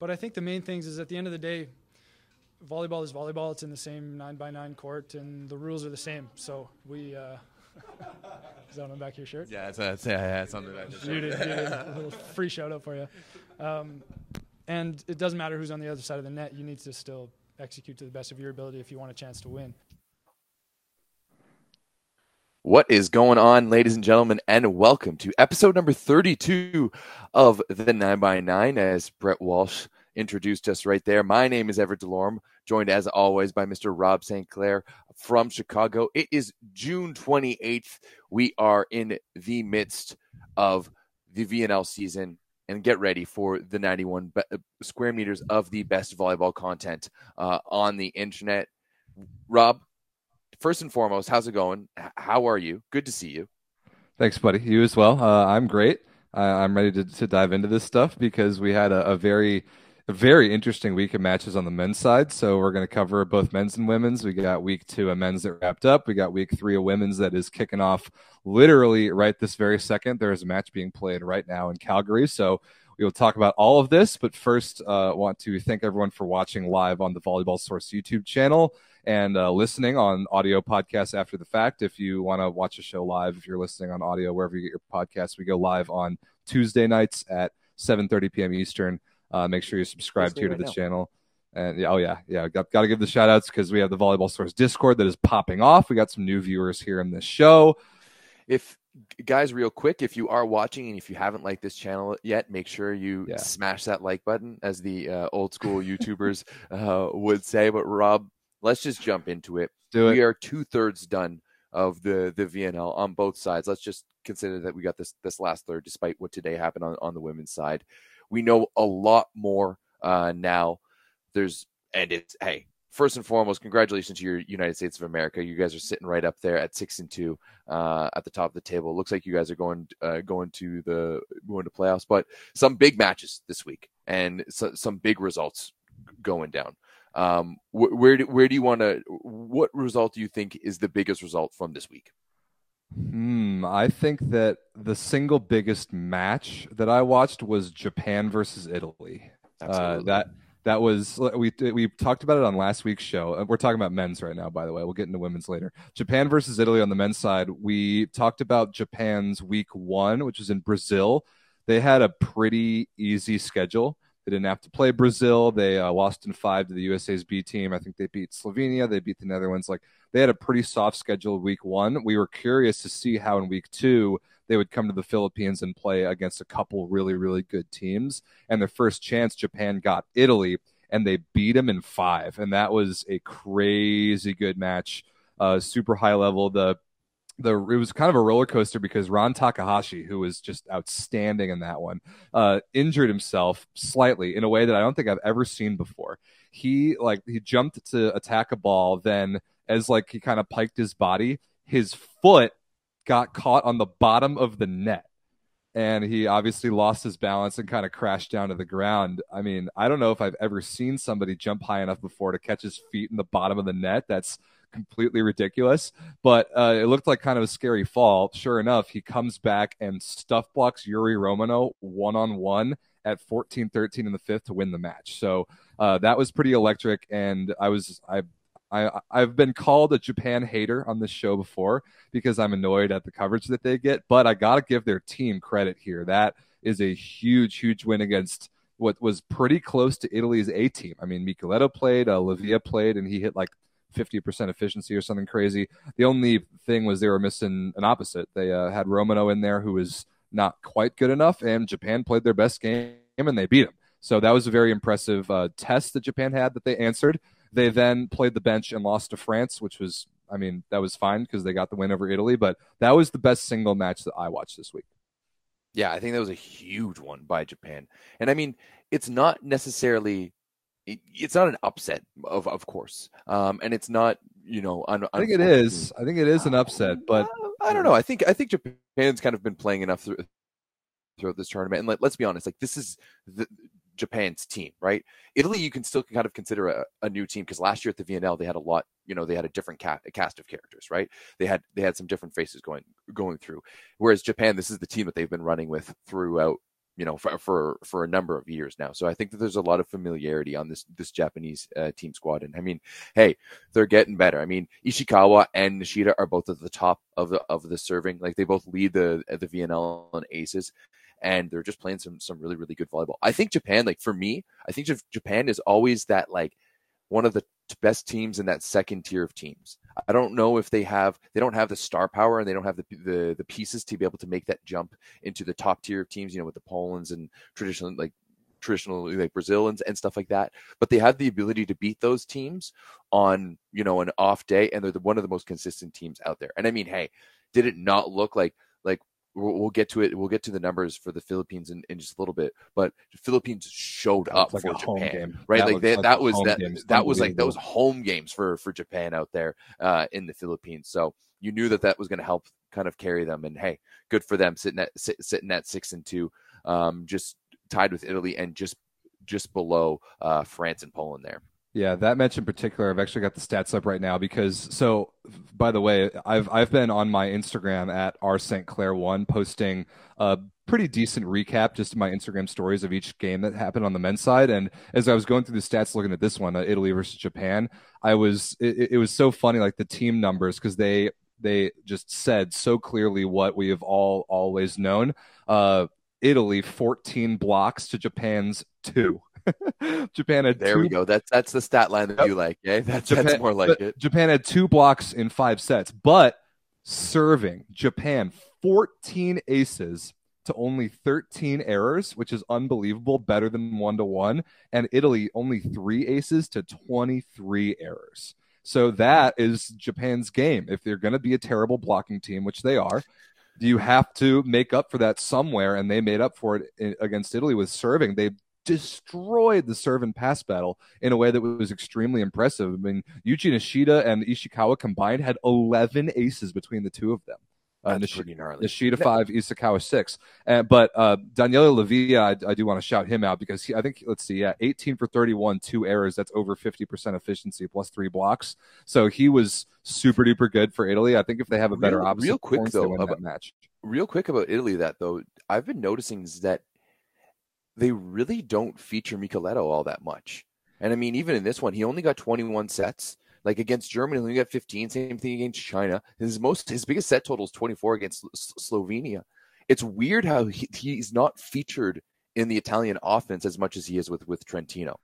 but I think the main things is at the end of the day, volleyball is volleyball. It's in the same nine by nine court, and the rules are the same. So we. Uh, is that on the back of your shirt? Yeah, it's, it's, yeah, it's on the back of you did, you did. A little free shout out for you. Um, and it doesn't matter who's on the other side of the net. You need to still execute to the best of your ability if you want a chance to win. What is going on, ladies and gentlemen, and welcome to episode number 32 of the 9x9 as Brett Walsh introduced us right there. My name is Everett Delorme, joined as always by Mr. Rob St. Clair from Chicago. It is June 28th. We are in the midst of the VNL season and get ready for the 91 be- square meters of the best volleyball content uh, on the internet. Rob, first and foremost, how's it going? How are you? Good to see you. Thanks, buddy. You as well. Uh, I'm great. I'm ready to, to dive into this stuff because we had a, a very a very interesting week of matches on the men's side. So we're going to cover both men's and women's. We got week two of men's that wrapped up. We got week three of women's that is kicking off literally right this very second. There is a match being played right now in Calgary. So we will talk about all of this. But first, uh, want to thank everyone for watching live on the Volleyball Source YouTube channel and uh, listening on audio podcasts after the fact. If you want to watch a show live, if you're listening on audio wherever you get your podcasts, we go live on Tuesday nights at 7:30 p.m. Eastern. Uh, make sure you subscribe here right to the now. channel. And yeah, oh yeah, yeah, got, got to give the shout outs because we have the Volleyball Source Discord that is popping off. We got some new viewers here in this show. If guys, real quick, if you are watching and if you haven't liked this channel yet, make sure you yeah. smash that like button, as the uh, old school YouTubers uh, would say. But Rob, let's just jump into it. Do it. We are two thirds done of the the VNL on both sides. Let's just consider that we got this this last third, despite what today happened on on the women's side. We know a lot more uh, now. There's and it's hey, first and foremost, congratulations to your United States of America. You guys are sitting right up there at six and two uh, at the top of the table. Looks like you guys are going uh, going to the going to playoffs, but some big matches this week and so, some big results going down. Um, wh- where do, where do you want to? What result do you think is the biggest result from this week? Hmm, I think that the single biggest match that I watched was Japan versus Italy. Uh, that that was we we talked about it on last week's show. Uh, we're talking about men's right now, by the way. We'll get into women's later. Japan versus Italy on the men's side. We talked about Japan's week one, which was in Brazil. They had a pretty easy schedule. They didn't have to play Brazil. They uh, lost in five to the USA's B team. I think they beat Slovenia. They beat the Netherlands. Like they had a pretty soft schedule week one. We were curious to see how in week two they would come to the Philippines and play against a couple really, really good teams. And their first chance, Japan got Italy, and they beat them in five. And that was a crazy good match, uh, super high level. The the it was kind of a roller coaster because Ran Takahashi, who was just outstanding in that one, uh, injured himself slightly in a way that I don't think I've ever seen before. He like he jumped to attack a ball, then as like he kind of piked his body, his foot got caught on the bottom of the net and he obviously lost his balance and kind of crashed down to the ground. I mean, I don't know if I've ever seen somebody jump high enough before to catch his feet in the bottom of the net. That's completely ridiculous, but uh, it looked like kind of a scary fall. Sure enough, he comes back and stuff blocks Yuri Romano one on one at 14 13 in the fifth to win the match. So uh, that was pretty electric. And I was, I, I, I've been called a Japan hater on this show before because I'm annoyed at the coverage that they get, but I got to give their team credit here. That is a huge, huge win against what was pretty close to Italy's A team. I mean, Michieletto played, uh, Lavia played, and he hit like 50% efficiency or something crazy. The only thing was they were missing an opposite. They uh, had Romano in there who was not quite good enough, and Japan played their best game and they beat him. So that was a very impressive uh, test that Japan had that they answered. They then played the bench and lost to France, which was, I mean, that was fine because they got the win over Italy, but that was the best single match that I watched this week. Yeah, I think that was a huge one by Japan. And I mean, it's not necessarily it's not an upset of of course um, and it's not you know un- i think it is. i think it is an upset but i don't know. i think i think japan's kind of been playing enough through, throughout this tournament and let, us be honest like this is the japan's team right? Italy you can still kind of consider a, a new team because last year at the vnl they had a lot you know they had a different cat, a cast of characters right? They had they had some different faces going going through. Whereas japan this is the team that they've been running with throughout you know, for, for, for a number of years now. So I think that there's a lot of familiarity on this, this Japanese uh, team squad. And I mean, hey, they're getting better. I mean, Ishikawa and Nishida are both at the top of the, of the serving. Like they both lead the, the VNL and aces and they're just playing some, some really, really good volleyball. I think Japan, like for me, I think Japan is always that like one of the best teams in that second tier of teams. I don't know if they have they don't have the star power and they don't have the the, the pieces to be able to make that jump into the top tier of teams. You know, with the Polands and traditional like traditional like Brazil and, and stuff like that. But they have the ability to beat those teams on you know an off day, and they're the, one of the most consistent teams out there. And I mean, hey, did it not look like like we'll, we'll, get to it. We'll get to the numbers for the Philippines in, in just a little bit. But the Philippines showed up like for Japan, right? That like they, that was that that was like those home games for for Japan out there uh, in the Philippines. So you knew that that was going to help kind of carry them. And hey, good for them sitting at sit, sitting at six and two, um, just tied with Italy and just just below uh, France and Poland there. Yeah, that match in particular, I've actually got the stats up right now because so by the way, I've I've been on my Instagram at r St Clair one posting a pretty decent recap just my Instagram stories of each game that happened on the men's side. And as I was going through the stats, looking at this one, uh, Italy versus Japan, I was it, it was so funny, like the team numbers because they they just said so clearly what we have all always known. Uh, Italy 14 blocks to Japan's two. Japan had there two... we go. That's that's the stat line that yep. you like. Yeah, that's, Japan, that's more like it. Japan had two blocks in five sets, but serving Japan 14 aces to only 13 errors, which is unbelievable, better than one to one. And Italy only three aces to 23 errors. So that is Japan's game. If they're going to be a terrible blocking team, which they are, you have to make up for that somewhere. And they made up for it eh, against Italy with serving. They destroyed the serve and pass battle in a way that was extremely impressive. I mean, Yuji Nishida and Ishikawa combined had 11 aces between the two of them. Uh, Nish- pretty gnarly. Nishida five, Ishikawa six. Uh, but uh, Daniele Lavia, I, I, do want to shout him out because he, I think let's see, yeah, 18 for 31, two errors. That's over 50 percent efficiency plus three blocks. So he was super duper good for Italy. I think if they have a better real, opposite, real quick though, about, match. Real quick about Italy, that though I've been noticing is that they really don't feature Michieletto all that much. And I mean, even in this one, he only got 21 sets. Like against Germany, he only got 15. Same thing against China. His most, his biggest set total is 24 against Slovenia. It's weird how he, he's not featured in the Italian offense as much as he is with with Trentino,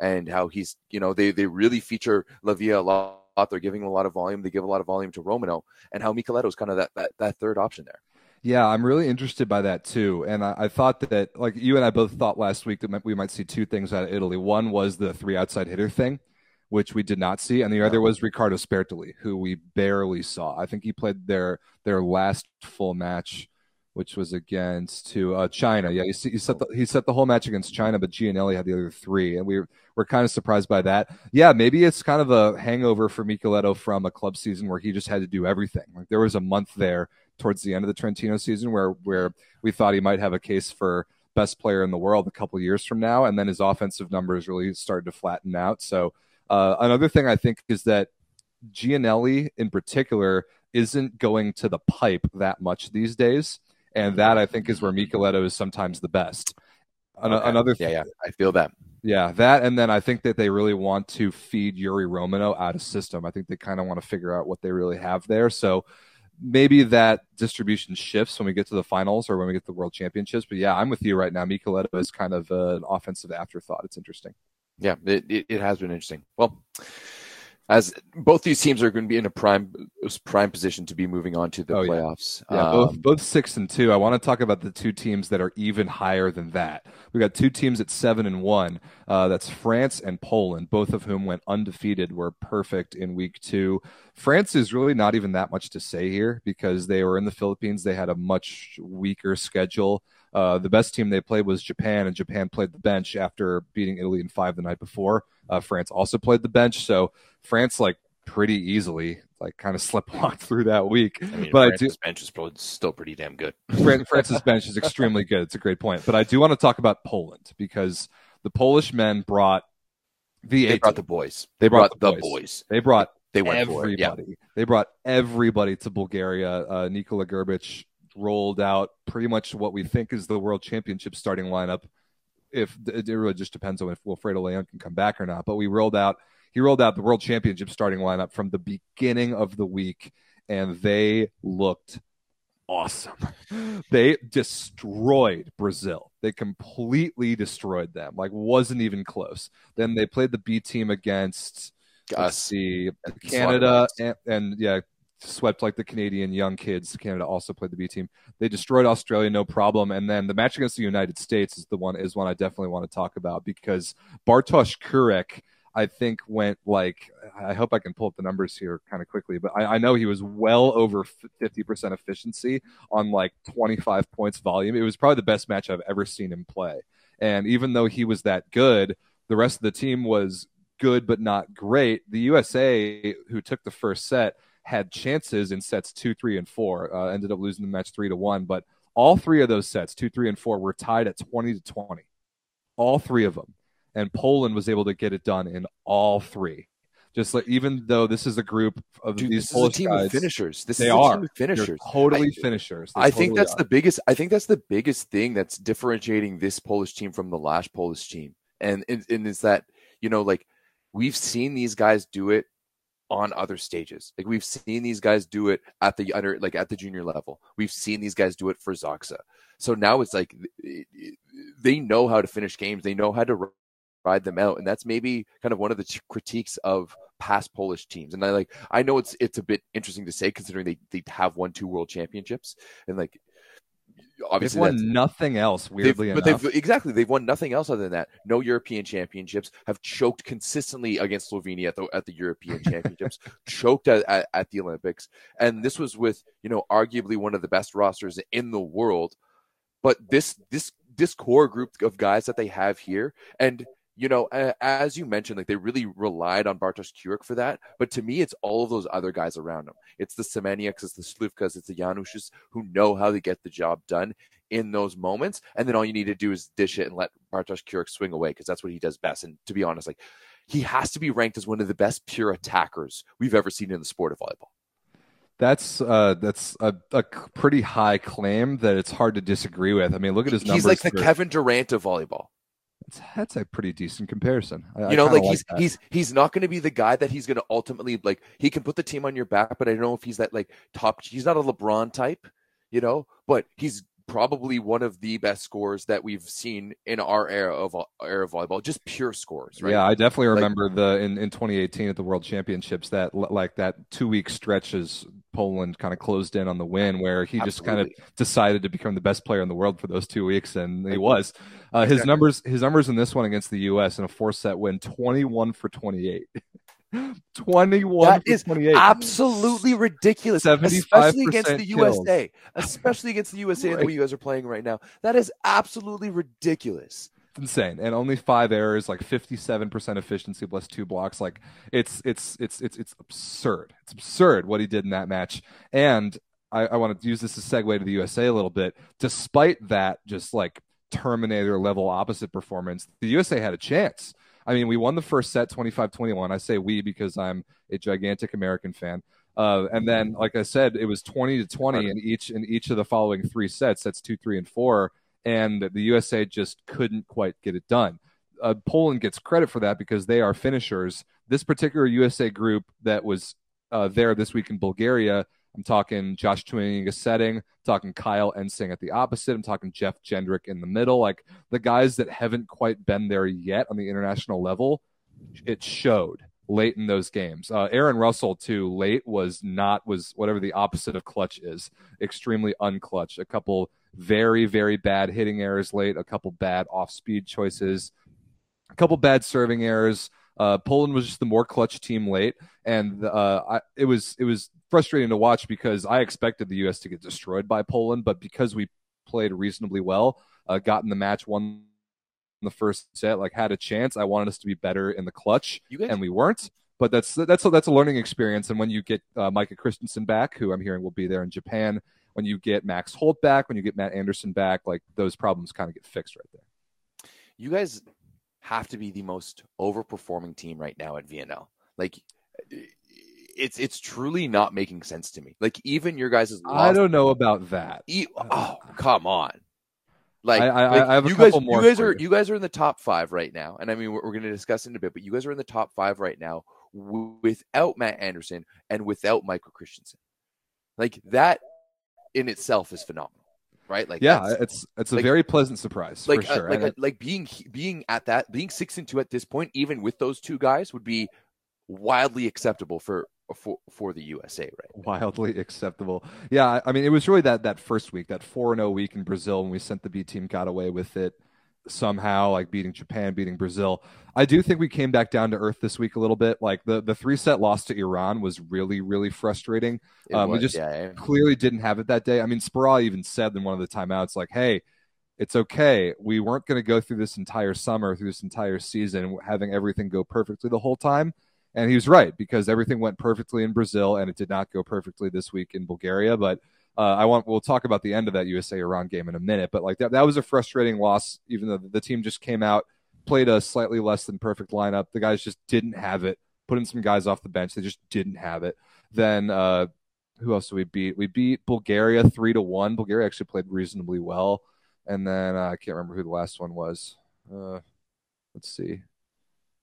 and how he's, you know, they they really feature Lavia a lot. They're giving him a lot of volume. They give a lot of volume to Romano, and how Michieletto is kind of that, that that third option there. Yeah, I'm really interested by that too. And I, I, thought that, like you and I both thought last week that we might see two things out of Italy. One was the three outside hitter thing, which we did not see, and the other was Riccardo Sbertoli, who we barely saw. I think he played their their last full match, which was against to uh, China. Yeah, he, he set the, he set the whole match against China, but Giannelli had the other three, and we were, were kind of surprised by that. Yeah, maybe it's kind of a hangover for Michieletto from a club season where he just had to do everything. Like there was a month there towards the end of the Trentino season where where we thought he might have a case for best player in the world a couple years from now, and then his offensive numbers really started to flatten out. So uh, another thing I think is that Giannelli in particular isn't going to the pipe that much these days, and that I think is where Michieletto is sometimes the best. An- okay. Another th- yeah, yeah, I feel that. Yeah, that and then I think that they really want to feed Yuri Romano out of system. I think they kind of want to figure out what they really have there. So maybe that distribution shifts when we get to the finals or when we get to the world championships. But yeah, I'm with you right now. Michieletto is kind of uh, an offensive afterthought. It's interesting. Yeah, it, it, it has been interesting. Well, as both these teams are going to be in a prime prime position to be moving on to the oh, playoffs. Yeah, yeah um, both both six and two. I want to talk about the two teams that are even higher than that. We got two teams at seven and one. Uh, that's France and Poland, both of whom went undefeated, were perfect in week two. France is really not even that much to say here because they were in the Philippines. They had a much weaker schedule. Uh, the best team they played was Japan, and Japan played the bench after beating Italy in five the night before. Uh, France also played the bench, so France like pretty easily like kind of sleptwalked through that week. I mean, but France's I do, bench is probably still pretty damn good. France's bench is extremely good. It's a great point. But I do want to talk about Poland because the Polish men brought the they brought the boys. They brought, brought the, boys. boys. They brought they went everybody. Yeah. They brought everybody to Bulgaria. Uh, Nikola Grbic rolled out pretty much what we think is the world championship starting lineup. If it really just depends on if Wilfredo Leon can come back or not, but we rolled out he rolled out the world championship starting lineup from the beginning of the week, and they looked awesome. They destroyed Brazil. They completely destroyed them. Like wasn't even close. Then they played the B team against us, see Canada and, and, yeah, swept like the Canadian young kids. Canada also played the B team. They destroyed Australia, no problem. And then the match against the United States is the one is one I definitely want to talk about because Bartosz Kurek – I think went like I hope I can pull up the numbers here kind of quickly, but I, I know he was well over 50% efficiency on like 25 points volume. It was probably the best match I've ever seen him play. And even though he was that good, the rest of the team was good but not great. The USA, who took the first set, had chances in sets two, three, and four. Uh, ended up losing the match three to one, but all three of those sets, two, three, and four, were tied at 20 to 20. All three of them and Poland was able to get it done in all three. Just like even though this is a group of Dude, these Polish guys, of finishers. This they is are finishers. They're totally I, finishers. They I totally think that's are. the biggest. I think that's the biggest thing that's differentiating this Polish team from the last Polish team, and and, and is that you know like we've seen these guys do it on other stages. Like we've seen these guys do it at the under like at the junior level. We've seen these guys do it for ZAKSA. So now it's like eh, eh, they know how to finish games. They know how to ride them out. And that's maybe kind of one of the critiques of past Polish teams. And I like I know it's it's a bit interesting to say considering they they have won two world championships and like obviously they've won nothing else weirdly but enough. they've exactly they've won nothing else other than that. No european championships have choked consistently against slovenia at the, at the european championships choked at, at, at, the olympics. And this was with you know arguably one of the best rosters in the world. But this this this core group of guys that they have here and you know, as you mentioned, like they really relied on Bartosz Kurek for that. But to me, it's all of those other guys around him. It's the Semeniuks, it's the Śliwkas, it's the Januszes who know how to get the job done in those moments. And then all you need to do is dish it and let Bartosz Kurek swing away because that's what he does best. And to be honest, like he has to be ranked as one of the best pure attackers we've ever seen in the sport of volleyball. That's uh, that's a, a, pretty high claim that it's hard to disagree with. I mean, look at his numbers. He's like the for... Kevin Durant of volleyball. That's, that's a pretty decent comparison. I, you know, like he's like he's he's not going to be the guy that he's going to ultimately like. He can put the team on your back, but I don't know if he's that like top. He's not a LeBron type, you know, but he's probably one of the best scores that we've seen in our era of era of volleyball. Just pure scores, right? Yeah, I definitely remember like, the in, in 2018 at the World Championships that like that two week stretch as Poland kind of closed in on the win, where he absolutely. just kind of decided to become the best player in the world for those two weeks, and he was. Uh, his exactly. numbers, his numbers in this one against the U.S. in a four set win, 21 for 28. 21 that is 28. absolutely ridiculous especially against the usa especially against the usa right. the way you guys are playing right now. That is absolutely ridiculous. It's insane. And only five errors like 57% efficiency plus two blocks. Like it's it's it's it's it's absurd. It's absurd what he did in that match. And I, I want to use this as a segue to the usa a little bit. Despite that just like terminator level opposite performance the usa had a chance I mean, we won the first set 25 21. I say we because I'm a gigantic American fan. Uh, and then, like I said, it was 20 to 20 in each in each of the following three sets. That's two, three, and four. And the USA just couldn't quite get it done. Uh, Poland gets credit for that because they are finishers. This particular USA group that was uh, there this week in Bulgaria I'm talking Josh Tuininga setting, I'm talking Kyle Ensing at the opposite. I'm talking Jeff Jendryk in the middle. Like the guys that haven't quite been there yet on the international level, it showed late in those games. Uh, Aaron Russell too late was not was whatever the opposite of clutch is, extremely unclutch. A couple very very bad hitting errors late, a couple bad off speed choices, a couple bad serving errors. Uh, Poland was just the more clutch team late, and uh, I, it was it was frustrating to watch because I expected the U.S. to get destroyed by Poland, but because we played reasonably well, uh, got in the match, won the first set, like had a chance. I wanted us to be better in the clutch, guys- and we weren't. But that's that's a, that's a learning experience. And when you get uh, Micah Christensen back, who I'm hearing will be there in Japan, when you get Max Holt back, when you get Matt Anderson back, like those problems kind of get fixed right there. You guys have to be the most overperforming team right now at VNL. Like it's it's truly not making sense to me. Like even your guys' I don't know about that. E- oh, come on. Like, I- I- like, I have a you guys, couple more you guys are you. you guys are in the top five right now, and I mean we're, we're going to discuss it in a bit, but you guys are in the top five right now w- without Matt Anderson and without Michael Christensen. Like that in itself is phenomenal, right? Like yeah, it's it's a like- very pleasant surprise like for uh, sure. like And uh, like being being at that being six and two at this point, even with those two guys, would be wildly acceptable for for for the USA, right? wildly acceptable. Yeah, I- mean, it was really that that first week, that four and zero week in Brazil, when we sent the B team, got away with it somehow, like beating Japan, beating Brazil. I do think we came back down to earth this week a little bit. Like the the three set loss to Iran was really really frustrating. Um, we just- yeah. Clearly didn't have it that day. I mean, Speraw even said in one of the timeouts, like, "Hey." It's okay. We weren't going to go through this entire summer, through this entire season, having everything go perfectly the whole time. And he was right because everything went perfectly in Brazil, and it did not go perfectly this week in Bulgaria. But uh, I want we'll talk about the end of that USA Iran game in a minute. But like that, that was a frustrating loss. Even though the team just came out, played a slightly less than perfect lineup, the guys just didn't have it. Put in some guys off the bench, they just didn't have it. Then uh, who else did we beat? We beat Bulgaria three to one. Bulgaria actually played reasonably well. And then uh, I can't remember who the last one was. Uh, let's see.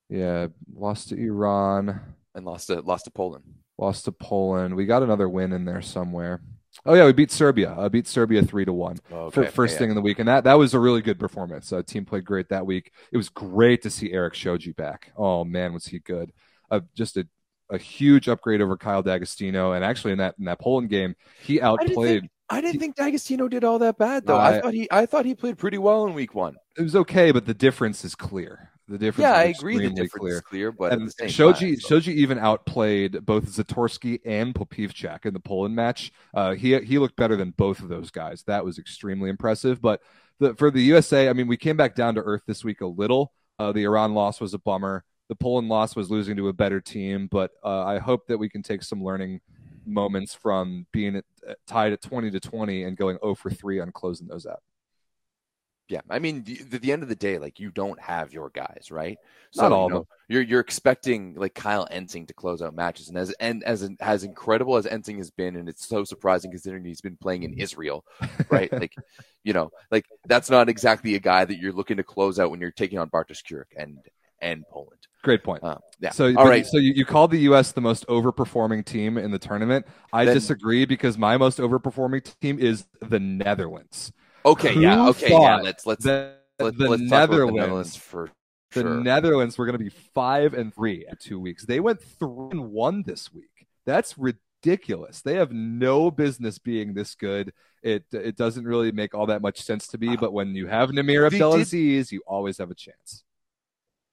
Yeah, lost to Iran, and lost to lost to Poland. lost to Poland. We got another win in there somewhere. Oh yeah, we beat Serbia. I beat Serbia three to one for first thing in the week, and that that was a really good performance. Uh, team played great that week. It was great to see Eric Shoji back. Oh man, was he good? Uh, just a a huge upgrade over Kyle Dagostino, and actually in that in that Poland game, he I didn't outplayed. think, I didn't think D'Agostino did all that bad though. No, I, I- thought he I thought he played pretty well in week one. It was okay, but the difference is clear. The difference. Yeah, I agree. The difference clear. is clear, but and Shoji time, so- Shoji even outplayed both Zatorski and Popiwczak in the Poland match. Uh, he he looked better than both of those guys. That was extremely impressive. But the, for the USA, I mean, we came back down to earth this week a little. Uh, the Iran loss was a bummer. The Poland loss was losing to a better team, but uh, I hope that we can take some learning moments from being at, tied at twenty to twenty and going zero for three on closing those out. Yeah, I mean, the, the, the end of the day, like you don't have your guys, right? Not all you of know, them. You're you're expecting like Kyle Ensing to close out matches, and as and as as incredible as Ensing has been, and it's so surprising considering he's been playing in Israel, right? like, you know, like that's not exactly a guy that you're looking to close out when you're taking on Bartosz Kurek and and Poland. Great point. Uh, yeah. So, all right. So you, you called the U.S. the most overperforming team in the tournament. I Then- disagree because my most overperforming team is the Netherlands. Okay. Yeah. Okay. Yeah. Let's let's The, let's, the let's talk about Netherlands, the Netherlands for the sure. Netherlands were going to be five and three at two weeks. They went three and one this week. That's ridiculous. They have no business being this good. It it doesn't really make all that much sense to me. But when you have Nimir Abdelaziz, you always have a chance.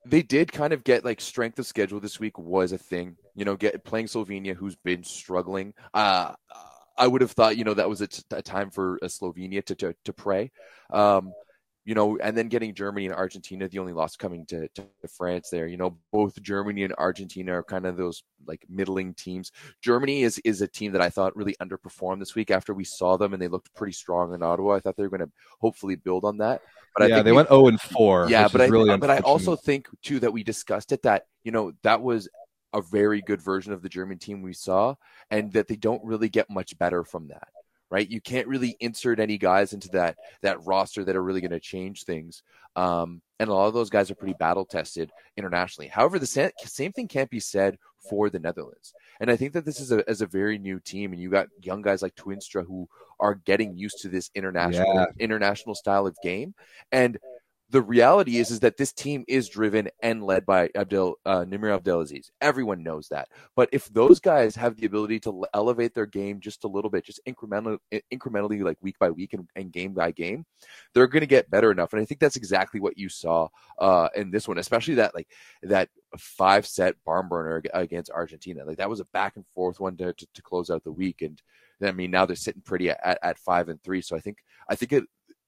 they did kind of get like strength of schedule this week was a thing. You know, get playing Slovenia, who's been struggling. Uh, I would have thought, you know, that was a, t- a time for uh, Slovenia to, to to pray. Um, you know, and then getting Germany and Argentina, the only loss coming to, to France there. You know, both Germany and Argentina are kind of those like middling teams. Germany is is a team that I thought really underperformed this week after we saw them and they looked pretty strong in Ottawa. I thought they were going to hopefully build on that. But I yeah, think they we- went zero and four. yeah, which but I really but I also think too that we discussed it that you know that was a very good version of the German team we saw, and that they don't really get much better from that. Right, you can't really insert any guys into that that roster that are really going to change things. Um, and a lot of those guys are pretty battle tested internationally. However, the sa- same thing can't be said for the Netherlands. And I think that this is a as a very new team, and you got young guys like Twinstra who are getting used to this international Yeah. international style of game. And the reality is is that this team is driven and led by Abdel uh, Nimir Abdelaziz. Everyone knows that. But if those guys have the ability to elevate their game just a little bit, just incremental, i- incrementally, like week by week and, and game by game, they're going to get better enough. And I think that's exactly what you saw uh, in this one, especially that like that five set barn burner against Argentina. Like that was a back and forth one to, to, to close out the week. And I mean, now they're sitting pretty at, at five and three. So I think I think it,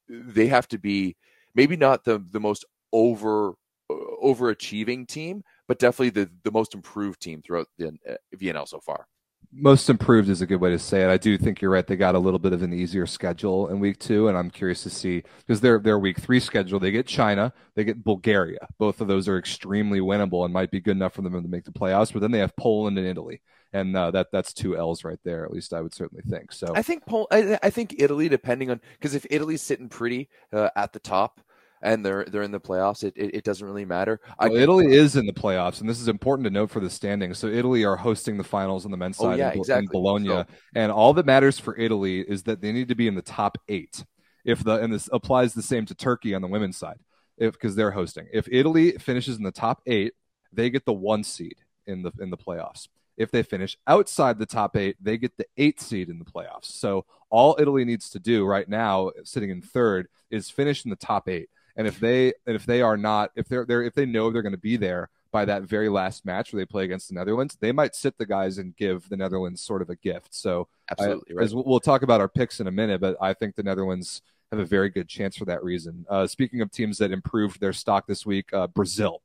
they have to be maybe not the the most over overachieving team, but definitely the the most improved team throughout the uh, VNL so far. Most improved is a good way to say it. I do think you're right. They got a little bit of an easier schedule in week two, and I'm curious to see because their their week three schedule they get China, they get Bulgaria. Both of those are extremely winnable and might be good enough for them to make the playoffs. But then they have Poland and Italy, and uh, that that's two L's right there. At least I would certainly think. So I think Pol- I, I think Italy, depending on because if Italy's sitting pretty uh, at the top and they're they're in the playoffs, it, it, it doesn't really matter. Well, Italy is in the playoffs, and this is important to note for the standings. So Italy are hosting the finals on the men's Oh, side yeah, in, exactly. in Bologna, So- and all that matters for Italy is that they need to be in the top eight. If the and this applies the same to Turkey on the women's side, if because they're hosting. If Italy finishes in the top eight, they get the one seed in the in the playoffs. If they finish outside the top eight, they get the eighth seed in the playoffs. So all Italy needs to do right now, sitting in third, is finish in the top eight. And if they and if they are not, if they're they're if they know they're going to be there by that very last match where they play against the Netherlands, they might sit the guys and give the Netherlands sort of a gift. So absolutely I, right. as we'll we'll talk about our picks in a minute, but I think the Netherlands have a very good chance for that reason. Uh, speaking of teams that improved their stock this week, uh, Brazil.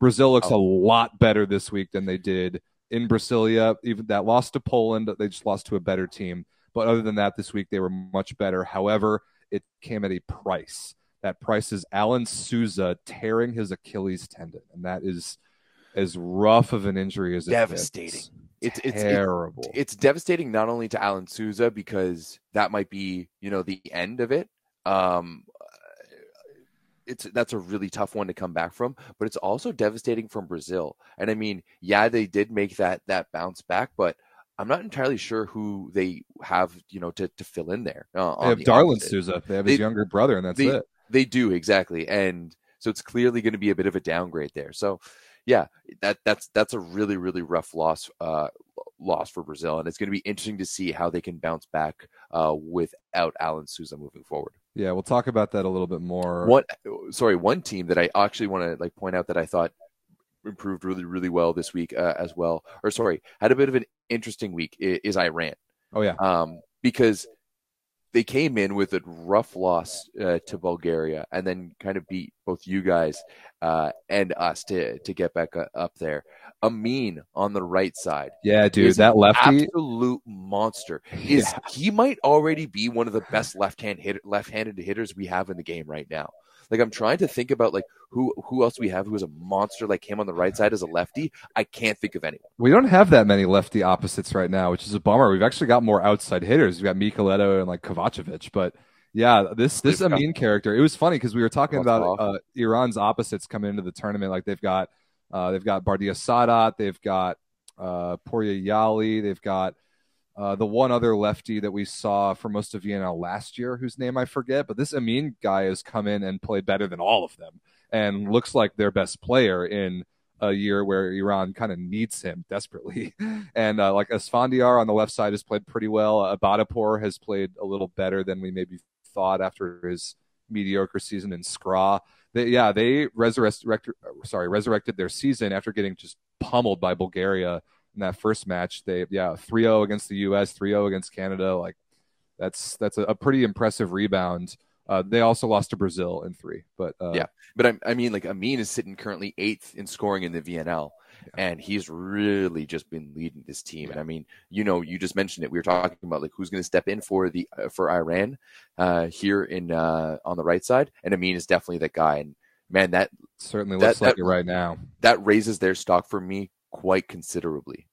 Brazil looks Oh. a lot better this week than they did in Brasilia. Even that loss to Poland, they just lost to a better team. But other than that, this week they were much better. However, it came at a price. That price is Alan Souza tearing his Achilles tendon, and that is as rough of an injury as it. Devastating. It's it's it's terrible. it's devastating not only to Alan Souza because that might be you know the end of it. Um, it's that's a really tough one to come back from, but it's also devastating from Brazil. And I mean, yeah, they did make that that bounce back, but I'm not entirely sure who they have you know to to fill in there. Uh, they have the Darlan opposite. Souza. They have his They- younger brother, and that's they- it. They do exactly, and so it's clearly going to be a bit of a downgrade there. So, yeah, that that's that's a really really rough loss uh, loss for Brazil, and it's going to be interesting to see how they can bounce back uh, without Alan Souza moving forward. Yeah, we'll talk about that a little bit more. One, sorry, one team that I actually want to like point out that I thought improved really really well this week uh, as well, or sorry, had a bit of an interesting week i- is Iran Oh yeah, um, because they came in with a rough loss uh, to Bulgaria and then kind of beat both you guys uh, and us to to get back uh, up there. Amin on the right side, yeah, dude, is that lefty. absolute monster. Is Yeah. he might already be one of the best left hand hit left-handed hitters we have in the game right now. Like I'm trying to think about like who who else we have who is a monster like him on the right side as a lefty. I can't think of anyone. We don't have that many lefty opposites right now, which is a bummer. We've actually got more outside hitters. We've got Mikoleto and like Kovacevic, but yeah, this this We've got- character. It was funny because we were talking That's about uh, Iran's opposites coming into the tournament. Like they've got uh, they've got Bardia Saadat, they've got uh, Pourya Yali, they've got uh, the one other lefty that we saw for most of VNL last year, whose name I forget. But this Amin guy has come in and played better than all of them, and looks like their best player in a year where Iran kind of needs him desperately. And uh, like Esfandiar on the left side has played pretty well. Uh, Ebadipour has played a little better than we maybe thought after his mediocre season in Skra. They, yeah, they resurrected, sorry, resurrected their season after getting just pummeled by Bulgaria in that first match. They, yeah, 3-0 against the U.S., 3-0 against Canada. Like that's that's a, a pretty impressive rebound. Uh, they also lost to Brazil in three, but uh, Yeah. But I, I mean, like Amin is sitting currently eighth in scoring in the VNL, and he's really just been leading this team. And I mean, you know, you just mentioned it. We were talking about like who's going to step in for the uh, for Iran uh, here in uh, on the right side, and Amin is definitely that guy. And man, that certainly That- looks like that- it right now. that raises their stock for me quite considerably.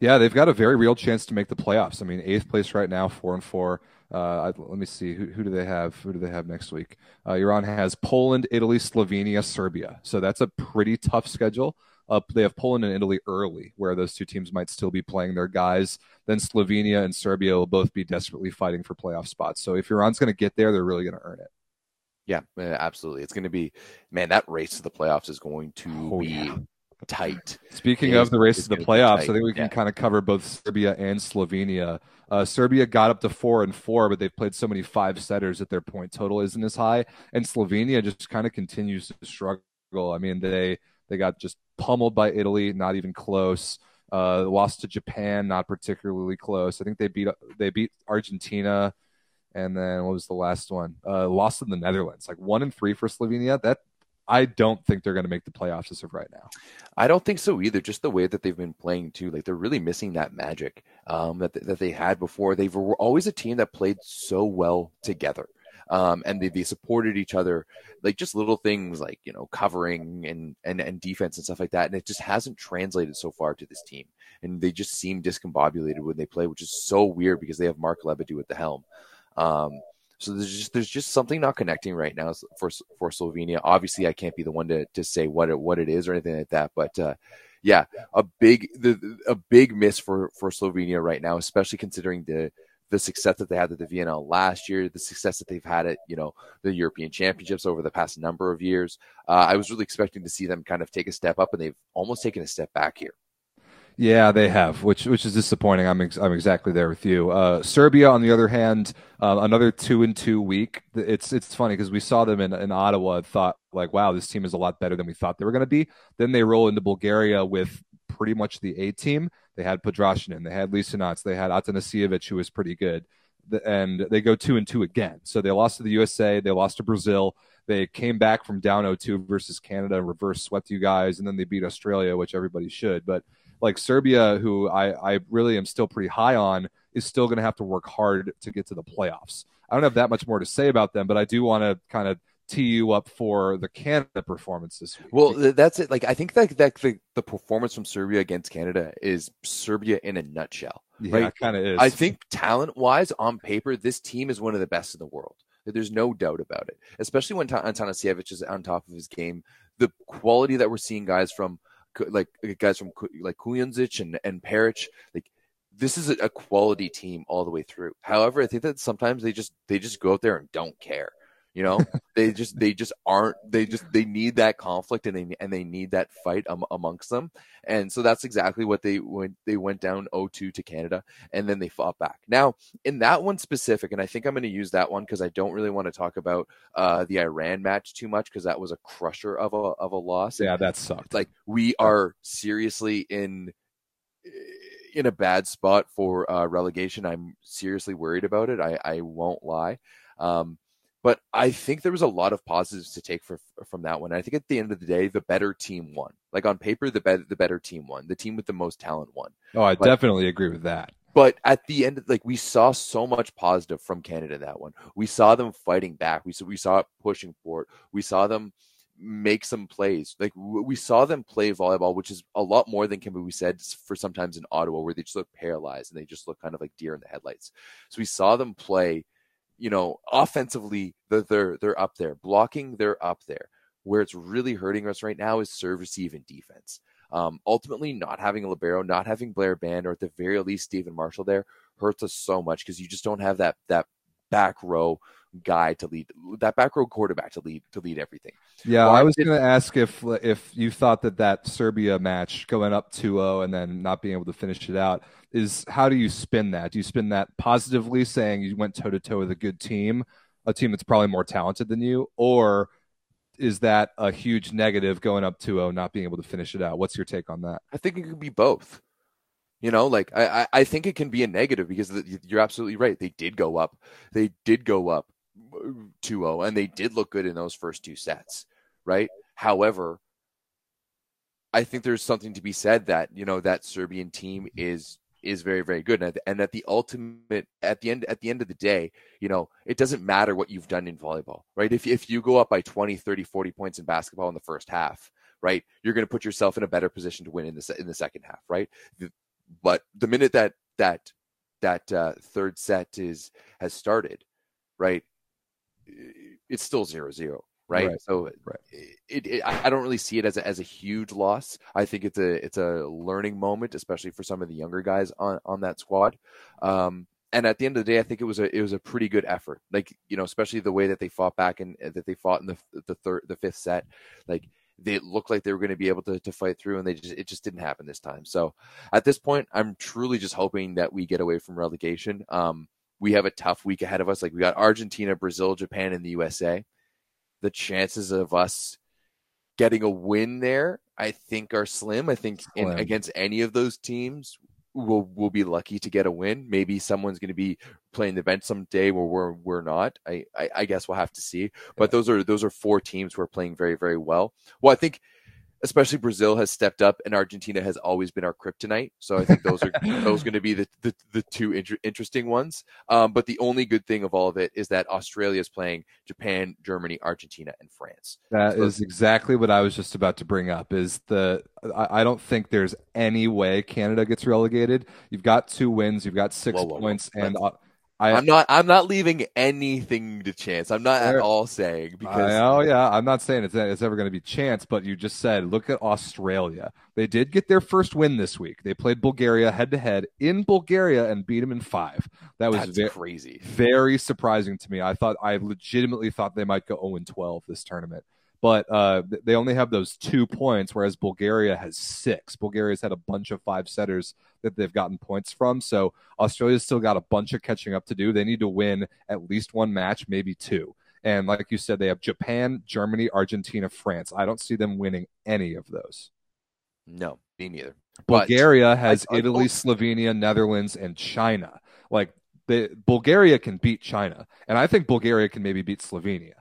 Yeah, they've got a very real chance to make the playoffs. I mean, eighth place right now, four and four. Uh, let me see who, who do they have? Who do they have next week? Uh, Iran has Poland, Italy, Slovenia, Serbia. So that's a pretty tough schedule. Uh, they have Poland and Italy early, where those two teams might still be playing their guys. Then Slovenia and Serbia will both be desperately fighting for playoff spots. So if Iran's going to get there, they're really going to earn it. Yeah, absolutely. It's going to be man. That race to the playoffs is going to Oh, be yeah. Tight. Speaking of the race to the playoffs, I think we can yeah. kind of cover both Serbia and Slovenia. Uh, Serbia got up to four and four, but they've played so many five setters that their point total isn't as high. And Slovenia just kind of continues to struggle. I mean, they they got just pummeled by Italy, not even close. Uh, lost to Japan, not particularly close. I think they beat they beat Argentina, and then what was the last one? Uh, lost to the Netherlands, like one and three for Slovenia. That I don't think they're going to make the playoffs as of right now. I don't think so either. Just the way that they've been playing too, like they're really missing that magic. um, that that they had before. They were always a team that played so well together. Um, and they, they supported each other, like just little things like you know covering and, and and defense and stuff like that. And it just hasn't translated so far to this team, and they just seem discombobulated when they play, which is so weird because they have Mark Lebedew at the helm. Um, so there's just there's just something not connecting right now for for Slovenia. Obviously, I can't be the one to, to say what it what it is or anything like that, but uh, yeah, a big the, a big miss for for Slovenia right now, especially considering the the success that they had at the VNL last year, the success that they've had at you know the European Championships over the past number of years. Uh, I was really expecting to see them kind of take a step up, and they've almost taken a step back here. Yeah, they have, which which is disappointing. I'm ex- I'm exactly there with you. Uh, Serbia, on the other hand, uh, another two and two week. It's it's funny because we saw them in, in Ottawa and thought like, wow, this team is a lot better than we thought they were going to be. Then they roll into Bulgaria with pretty much the A team. They had Podrascanin, they had Lisinac, they had Atanasijevic, who was pretty good, and they go two and two again. So they lost to the USA, they lost to Brazil. They came back from down 0-2 versus Canada reverse swept you guys, and then they beat Australia, which everybody should. But like Serbia, who I, I really am still pretty high on, is still going to have to work hard to get to the playoffs. I don't have that much more to say about them, but I do want to kind of tee you up for the Canada performances. Well, that's it. Like I think that that the, the performance from Serbia against Canada is Serbia in a nutshell. Yeah, right? kind of is. I think talent wise, on paper, this team is one of the best in the world. There's no doubt about it. Especially when Atanasijevic is on top of his game. The quality that we're seeing guys from like guys from like Kujundžić and and Peric, like this is a quality team all the way through. However, I think that sometimes they just they just go out there and don't care. You know, they just they just aren't they just they need that conflict and they and they need that fight um, amongst them. And so that's exactly what they went they went down 0-2 to Canada and then they fought back. Now, in that one specific and I think I'm going to use that one cuz I don't really want to talk about uh, the Iran match too much cuz that was a crusher of a of a loss. Yeah, that sucked. Like we are seriously in in a bad spot for uh, relegation. I'm seriously worried about it. I, I won't lie. Um, but I think there was a lot of positives to take for, from that one. I think at the end of the day, the better team won. Like on paper, the better the better team won. The team with the most talent won. Oh, I but, definitely agree with that. But at the end, like we saw so much positive from Canada that one. We saw them fighting back. We saw we saw it pushing forward. We saw them make some plays. Like we saw them play volleyball, which is a lot more than can be said for sometimes in Ottawa, where they just look paralyzed and they just look kind of like deer in the headlights. So we saw them play you know, offensively, they're they're up there. Blocking, they're up there. Where it's really hurting us right now is serve, receive, and defense. Um, ultimately, not having a libero, not having Blair Bann, or at the very least Stephen Marshall there hurts us so much because you just don't have that that back row guy to lead that back row quarterback to lead to lead everything. Yeah, well, I was going to ask if if you thought that that Serbia match going up 2-0 and then not being able to finish it out is how do you spin that? Do you spin that positively saying you went toe to toe with a good team, a team that's probably more talented than you or is that a huge negative going up 2-0 not being able to finish it out? What's your take on that? I think it could be both. You know, like I, I think it can be a negative because you're absolutely right. They did go up. They did go up 2-0 and they did look good in those first two sets, right? However, I think there's something to be said that, you know, that Serbian team is is very very good. And, and at the ultimate at the end at the end of the day you know it doesn't matter what you've done in volleyball right? If, if you go up by 20 30 40 points in basketball in the first half right you're going to put yourself in a better position to win in the in the second half right? But the minute that that that uh, third set is has started right it's still zero zero, right? right. So right. It, it, I don't really see it as a, as a huge loss. I think it's a it's a learning moment, especially for some of the younger guys on on that squad. Um, and at the end of the day, I think it was a it was a pretty good effort. Like you know, especially the way that they fought back and that they fought in the the third the fifth set. Like they looked like they were going to be able to, to fight through and they just it just didn't happen this time so at this point i'm truly just hoping that we get away from relegation um, we have a tough week ahead of us. Like we got Argentina, Brazil, Japan, and the USA. The chances of us getting a win there, I think, are slim. I think in, against any of those teams, we'll we'll be lucky to get a win. Maybe someone's going to be playing the bench someday where we're we're not. I, I, I guess we'll have to see. But those are those are four teams who are playing very very well. Well, I think especially Brazil has stepped up, and Argentina has always been our kryptonite. So I think those are those going to be the, the, the two inter- interesting ones. Um, but the only good thing of all of it is that Australia is playing Japan, Germany, Argentina, and France. That so is exactly what I was just about to bring up. Is the I, I, don't think there's any way Canada gets relegated. You've got two wins, you've got six whoa, whoa, points, whoa. and. Uh, I, am not. I'm not leaving anything to chance. I'm not at all saying because. Oh yeah, I'm not saying it's it's ever going to be chance. But you just said, look at Australia. They did get their first win this week. They played Bulgaria head to head in Bulgaria and beat them in five. That was crazy. Very surprising to me. I thought I legitimately thought they might go 0 12 this tournament but uh, they only have those two points, whereas Bulgaria has six. Bulgaria's had a bunch of five setters that they've gotten points from. So Australia's still got a bunch of catching up to do. They need to win at least one match, maybe two. And like you said, they have Japan, Germany, Argentina, France. I don't see them winning any of those. No, me neither. Bulgaria but has I, I, Italy, I, Slovenia, Netherlands, and China. Like the Bulgaria can beat China, and I think Bulgaria can maybe beat Slovenia.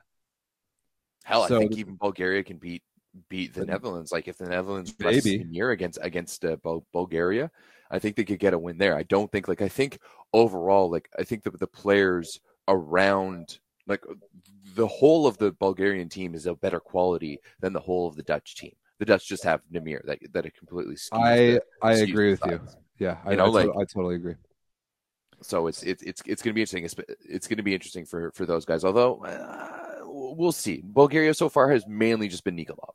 Hell, so, I think even Bulgaria can beat beat the Netherlands. Like if the Netherlands maybe year against against uh, Bulgaria, I think they could get a win there. I don't think like I think overall like I think the the players around like the whole of the Bulgarian team is a better quality than the whole of the Dutch team. The Dutch just have Nimir that that it completely. I the, I agree with you. Yeah, I, you know, I, like, I totally agree. So it's it's it's it's going to be interesting. It's, it's going to be interesting for for those guys. Although. Uh, we'll see. Bulgaria so far has mainly just been Nikolov.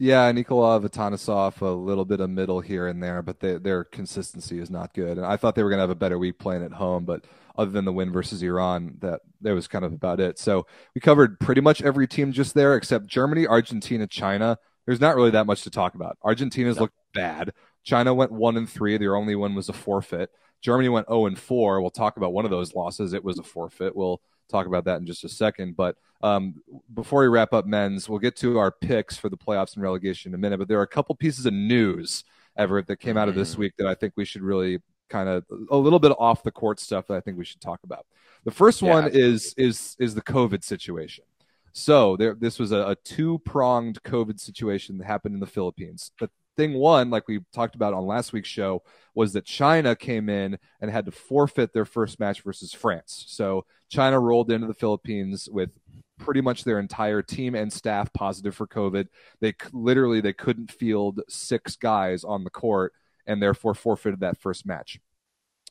Yeah, Nikolov, Atanasov, a little bit of middle here and there, but they, their consistency is not good. And I thought they were going to have a better week playing at home, but other than the win versus Iran, that that was kind of about it. So we covered pretty much every team just there except Germany, Argentina, China. There's not really that much to talk about. Argentina's no. looked bad. China went one and three. Their only one was a forfeit. Germany went 0 and 4. We'll talk about one of those losses. It was a forfeit. We'll talk about that in just a second. But um, before we wrap up men's, we'll get to our picks for the playoffs and relegation in a minute. But there are a couple pieces of news, Everett, that came out of this mm. week that I think we should really kind of a little bit off the court stuff that I think we should talk about. The first yeah, one absolutely. is is is the COVID situation. So there, this was a, a two pronged COVID situation that happened in the Philippines. The thing one, like we talked about on last week's show, was that China came in and had to forfeit their first match versus France. So China rolled into the Philippines with pretty much their entire team and staff positive for COVID. They literally they couldn't field six guys on the court and therefore forfeited that first match.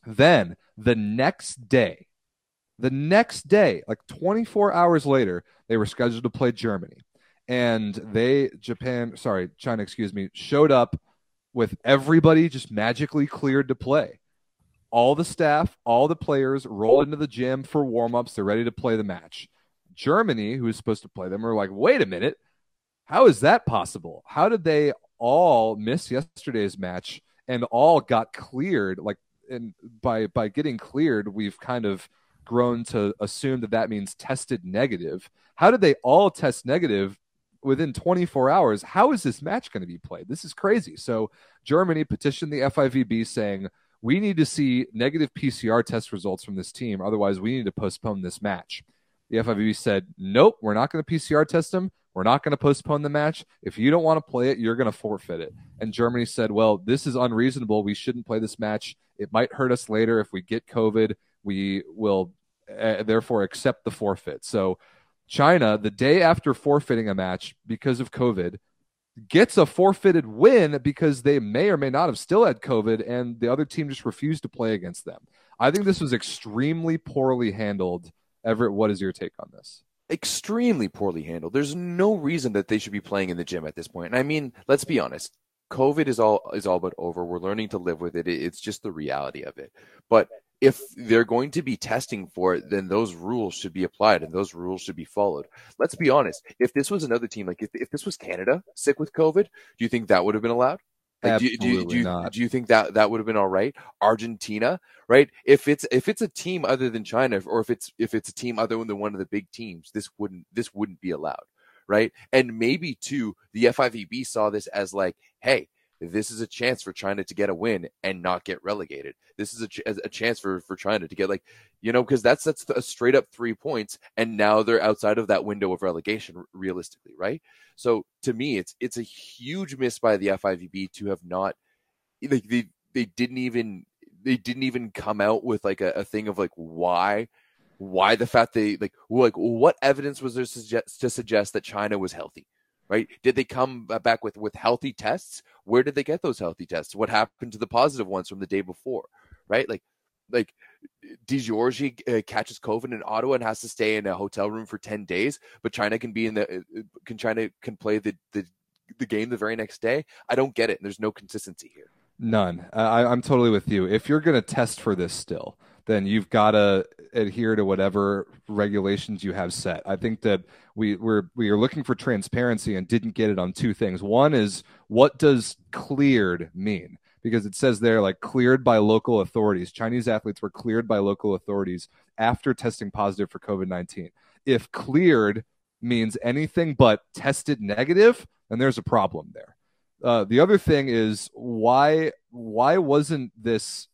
Then the next day, the next day, like 24 hours later, they were scheduled to play Germany and they Japan, sorry, China, excuse me, showed up with everybody just magically cleared to play. All the staff, all the players roll into the gym for warm-ups. They're ready to play the match. Germany, who is supposed to play them, are like, wait a minute, how is that possible? How did they all miss yesterday's match and all got cleared? Like, and by by getting cleared, we've kind of grown to assume that that means tested negative. How did they all test negative within 24 hours. How is this match going to be played? This is crazy. So Germany petitioned the FIVB saying, we need to see negative PCR test results from this team. Otherwise, we need to postpone this match. The FIVB said, nope, we're not going to PCR test them. We're not going to postpone the match. If you don't want to play it, you're going to forfeit it. And Germany said, well, this is unreasonable. We shouldn't play this match. It might hurt us later if we get COVID. We will uh, therefore accept the forfeit. So China, the day after forfeiting a match because of COVID, gets a forfeited win because they may or may not have still had COVID and the other team just refused to play against them. I think this was extremely poorly handled. Everett, what is your take on this? Extremely poorly handled. There's no reason that they should be playing in the gym at this point. And I mean, let's be honest. COVID is all is all but over. We're learning to live with it. It's just the reality of it. But if they're going to be testing for it, then those rules should be applied and those rules should be followed. Let's be honest. If this was another team, like if, if this was Canada sick with COVID, do you think that would have been allowed? Like, Absolutely do, do, not. do you think that that would have been all right? Argentina, right? If it's if it's a team other than China, or if it's if it's a team other than one of the big teams, this wouldn't this wouldn't be allowed, right? And maybe too, the FIVB saw this as like, hey, this is a chance for China to get a win and not get relegated. This is a, ch- a chance for, for China to get like, you know, because that's that's a straight up three points, and now they're outside of that window of relegation realistically, right? So to me, it's it's a huge miss by the FIVB to have not like they they didn't even they didn't even come out with like a, a thing of like why why the fact they like like what evidence was there to suggest that China was healthy right? Did they come back with with healthy tests? Where did they get those healthy tests? What happened to the positive ones from the day before, right? Like, like Di Giorgi uh, catches COVID in Ottawa and has to stay in a hotel room for ten days, but China can be in the uh, uh, can China can play the the the game the very next day. I don't get it. There's no consistency here. None. I, I'm totally with you. If you're going to test for this still, then you've got to adhere to whatever regulations you have set. I think that we we're we are looking for transparency and didn't get it on two things. One is what does cleared mean? Because it says there like cleared by local authorities. Chinese athletes were cleared by local authorities after testing positive for COVID-19. If cleared means anything but tested negative, then there's a problem there. Uh, the other thing is why why wasn't this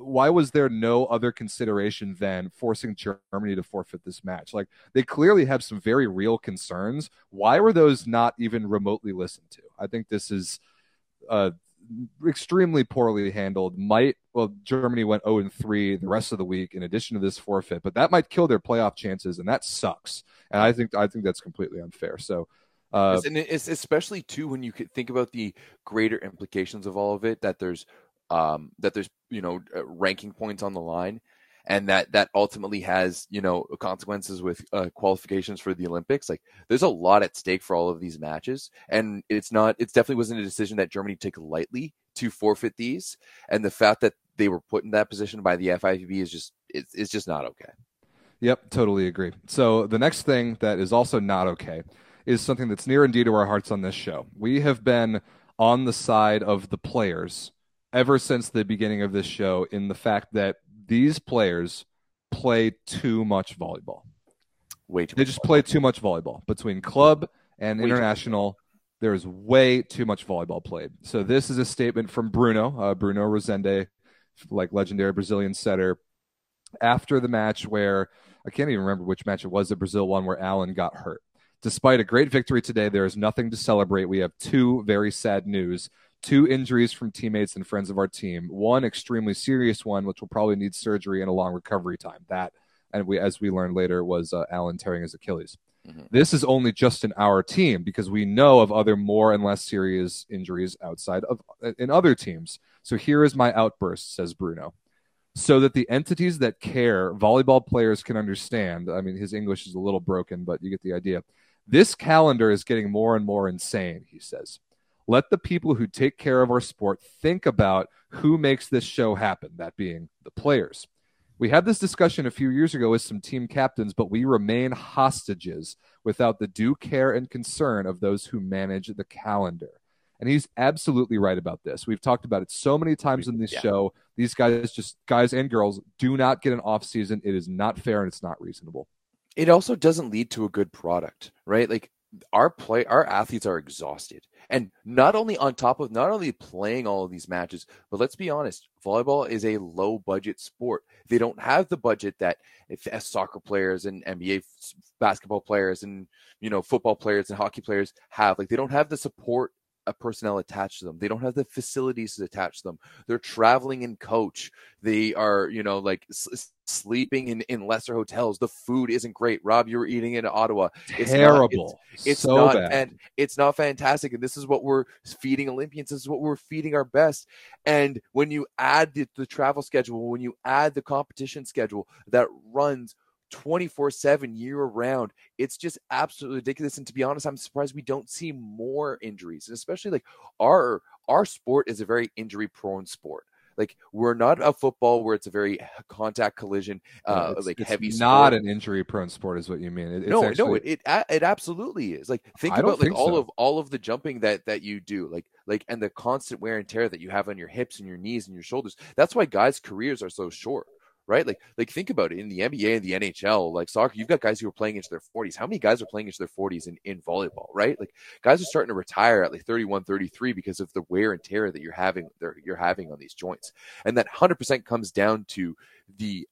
why was there no other consideration than forcing Germany to forfeit this match? Like they clearly have some very real concerns. Why were those not even remotely listened to? I think this is uh, extremely poorly handled. Might well Germany went 0 and 3 the rest of the week in addition to this forfeit, but that might kill their playoff chances and that sucks. And I think I think that's completely unfair. So uh, and it's especially too when you think about the greater implications of all of it that there's um, that there's you know uh, ranking points on the line and that that ultimately has you know consequences with uh, qualifications for the olympics. Like there's a lot at stake for all of these matches and it's not it's definitely wasn't a decision that germany took lightly to forfeit these and the fact that they were put in that position by the fivb is just it's, it's just not okay. Yep totally agree. So the next thing that is also not okay is something that's near and dear to our hearts on this show. We have been on the side of the players ever since the beginning of this show in the fact that these players play too much volleyball. Way too. They just volleyball. play too much volleyball between club and way international. There's way too much volleyball played. So this is a statement from Bruno, uh, Bruno Rezende, like legendary Brazilian setter, after the match where I can't even remember which match it was. The Brazil one where Alan got hurt. Despite a great victory today, there is nothing to celebrate. We have two very sad news two injuries from teammates and friends of our team. One extremely serious one, which will probably need surgery and a long recovery time. That, and we, as we learned later, was uh, Alan tearing his Achilles. Mm-hmm. This is only just in our team because we know of other more and less serious injuries outside of uh, in other teams. So here is my outburst, says Bruno. So that the entities that care, volleyball players can understand. I mean, his English is a little broken, but you get the idea. This calendar is getting more and more insane, he says. Let the people who take care of our sport think about who makes this show happen, that being the players. We had this discussion a few years ago with some team captains, but we remain hostages without the due care and concern of those who manage the calendar. And he's absolutely right about this. We've talked about it so many times in this yeah. show. These guys, just guys and girls, do not get an off season. It is not fair and it's not reasonable. It also doesn't lead to a good product, right? Like our play our athletes are exhausted and not only on top of not only playing all of these matches but let's be honest volleyball is a low budget sport they don't have the budget that if soccer players and nba basketball players and you know football players and hockey players have like they don't have the support a personnel attached to them. They don't have the facilities attached to them. They're traveling in coach. They are, you know, like s- sleeping in, in lesser hotels. The food isn't great. Rob, you were eating in Ottawa. It's Terrible. Not, it's, it's so not, bad. and it's not fantastic. And this is what we're feeding Olympians. This is what we're feeding our best. And when you add the, the travel schedule, when you add the competition schedule that runs 24 7 year round. It's just absolutely ridiculous. And to be honest, I'm surprised we don't see more injuries, and especially like our our sport is a very injury prone sport. Like we're not a football where it's a very contact collision, uh, it's, like it's heavy. Not sport. an injury prone sport, is what you mean. It, no, actually... no, it, it it absolutely is. Like think about like all so. of all of the jumping that that you do, like like and the constant wear and tear that you have on your hips and your knees and your shoulders. That's why guys' careers are so short right? Like, like think about it in the NBA and the NHL, like soccer, you've got guys who are playing into their 40s. How many guys are playing into their 40s in, in volleyball, right? Like, guys are starting to retire at like 31, 33 because of the wear and tear that you're having, you're having on these joints, and that 100% comes down to the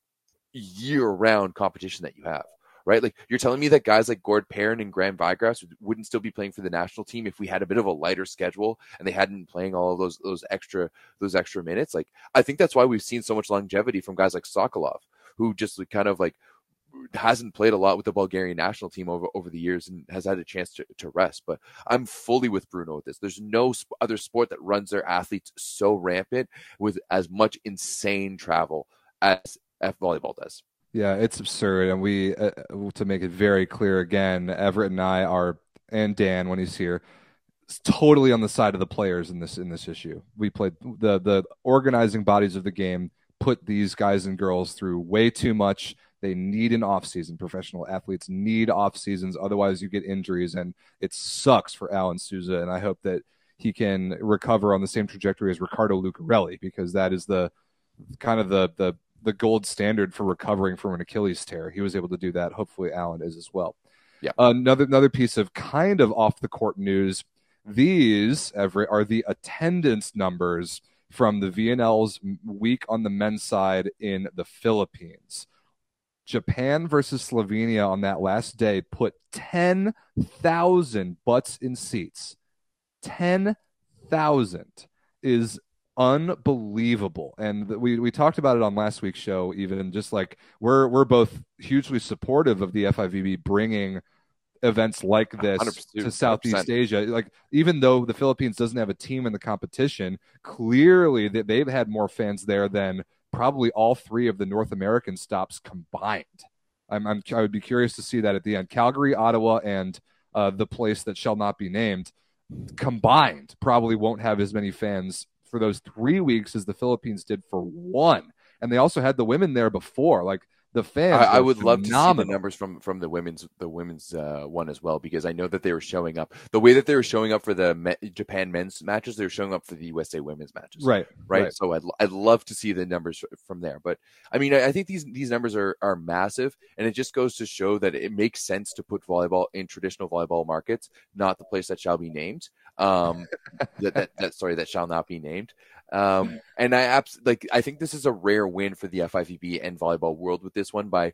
year-round competition that you have right? Like you're telling me that guys like Gord Perrin and Graham Vigrass wouldn't still be playing for the national team if we had a bit of a lighter schedule and they hadn't been playing all of those those extra those extra minutes. Like I think that's why we've seen so much longevity from guys like Sokolov, who just kind of like hasn't played a lot with the Bulgarian national team over over the years and has had a chance to, to rest. But I'm fully with Bruno with this. There's no sp- other sport that runs their athletes so rampant with as much insane travel as F volleyball does. Yeah, it's absurd, and we uh, to make it very clear again, Everett and I are, and Dan when he's here, totally on the side of the players in this in this issue. We played the the organizing bodies of the game put these guys and girls through way too much. They need an off season. Professional athletes need off seasons, otherwise you get injuries, and it sucks for Alan Souza. And I hope that he can recover on the same trajectory as Ricardo Lucarelli because that is the kind of the the the gold standard for recovering from an Achilles tear. He was able to do that. Hopefully, Alan is as well. Yeah. another another piece of kind of off the court news. These Everett are the attendance numbers from the VNL's week on the men's side in the Philippines. Japan versus Slovenia on that last day put 10,000 butts in seats. 10,000 is unbelievable. And we we talked about it on last week's show. Even just like we're we're both hugely supportive of the FIVB bringing events like this to Southeast 100%. Asia. Like even though the Philippines doesn't have a team in the competition, clearly that they've had more fans there than probably all three of the North American stops combined. I'm, I'm i would be curious to see that at the end. Calgary, Ottawa, and uh, the place that shall not be named combined probably won't have as many fans for those three weeks as the Philippines did for one. And they also had the women there before. Like the fans. I, I would phenomenal. love to see the numbers from from the women's the women's uh, one as well because I know that they were showing up the way that they were showing up for the me- Japan men's matches. They were showing up for the USA women's matches. Right, right. right. So I'd I'd love to see the numbers from there. But I mean, I, I think these these numbers are are massive, and it just goes to show that it makes sense to put volleyball in traditional volleyball markets, not the place that shall be named. Um, that, that that sorry that shall not be named. Um, and I abs- like I think this is a rare win for the FIVB and volleyball world with this one by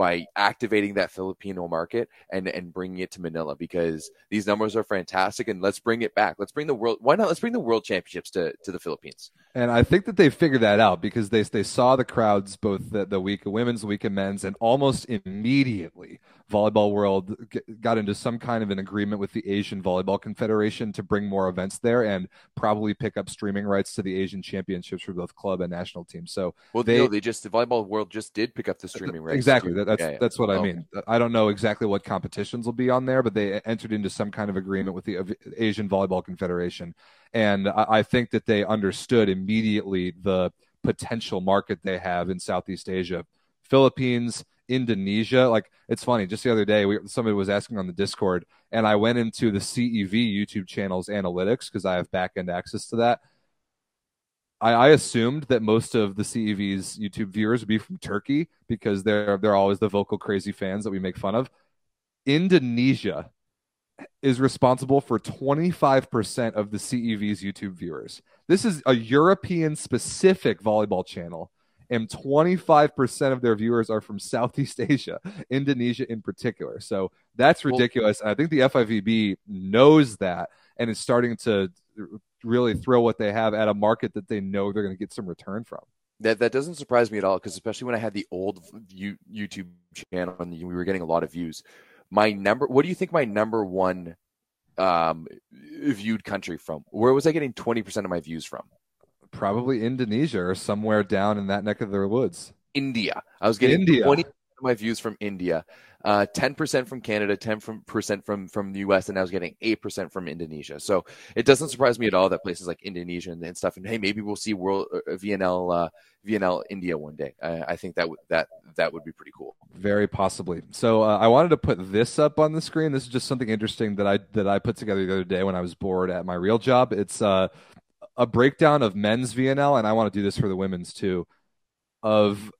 by activating that Filipino market and and bringing it to Manila because these numbers are fantastic and let's bring it back. Let's bring the world. Why not? Let's bring the world championships to to the Philippines. And I think that they figured that out because they they saw the crowds both the, the week of women's, the week of men's, and almost immediately volleyball world got into some kind of an agreement with the Asian Volleyball Confederation to bring more events there and probably pick up streaming rights to the Asian Championships for both club and national teams. So well, they no, they just the volleyball world just did pick up the streaming rights. Exactly. That, that's yeah, yeah. that's what I oh, mean. I don't know exactly what competitions will be on there, but they entered into some kind of agreement with the Asian Volleyball Confederation, and I, I think that they understood immediately the potential market they have in Southeast Asia. Philippines, Indonesia. Like it's funny. Just the other day, we, somebody was asking on the Discord, and I went into the CEV YouTube channel's analytics because I have back end access to that. I, I, assumed that most of the CEV's YouTube viewers would be from Turkey because they're they're always the vocal crazy fans that we make fun of. Indonesia is responsible for 25% of the CEV's YouTube viewers. This is a European specific volleyball channel and 25% of their viewers are from Southeast Asia, Indonesia in particular. So that's ridiculous. Well, I think the FIVB knows that and is starting to really throw what they have at a market that they know they're going to get some return from. That that doesn't surprise me at all because especially when I had the old YouTube channel and we were getting a lot of views. My number, what do you think my number one um, viewed country from? Where was I getting twenty percent of my views from? Probably Indonesia or somewhere down in that neck of the woods. India. I was getting India. 20 of my views from India, uh, 10% from Canada, 10% from, from the US, and I was getting 8% from Indonesia. So it doesn't surprise me at all that places like Indonesia and, and stuff, and hey, maybe we'll see World uh, VNL, uh, VNL India one day. I, I think that w- that that would be pretty cool. Very possibly. So uh, I wanted to put this up on the screen. This is just something interesting that I that I put together the other day when I was bored at my real job. It's uh a breakdown of men's VNL, and I want to do this for the women's too, of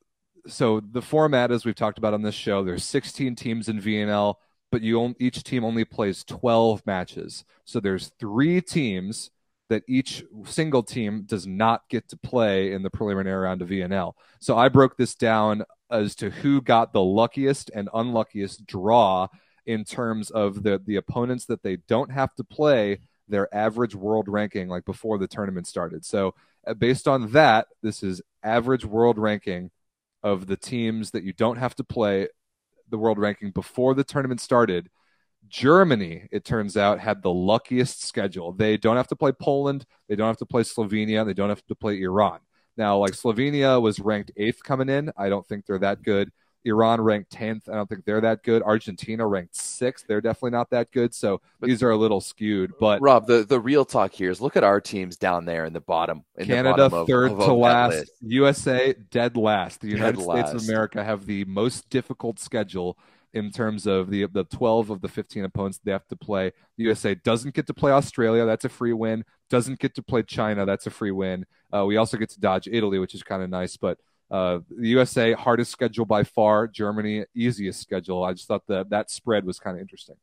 so the format, as we've talked about on this show, there's 16 teams in VNL, but you each team only plays 12 matches. So there's three teams that each single team does not get to play in the preliminary round of VNL. So I broke this down as to who got the luckiest and unluckiest draw in terms of the the opponents that they don't have to play their average world ranking like before the tournament started. So uh, based on that, this is average world ranking of the teams that you don't have to play the world ranking before the tournament started. Germany, it turns out, had the luckiest schedule. They don't have to play Poland, they don't have to play Slovenia, they don't have to play Iran. Now, like Slovenia was ranked eighth coming in. I don't think they're that good. Iran ranked 10th. I don't think they're that good. Argentina ranked sixth. They're definitely not that good. So but, these are a little skewed. But Rob, the, the real talk here is look at our teams down there in the bottom. In Canada the bottom third of, of, to last. USA dead last. The Dead United States last. of America have the most difficult schedule in terms of the the 12 of the 15 opponents they have to play. The USA doesn't get to play Australia. That's a free win. Doesn't get to play China. That's a free win. Uh, we also get to dodge Italy, which is kind of nice. But uh, the USA hardest schedule by far. Germany easiest schedule. I just thought that that spread was kind of interesting.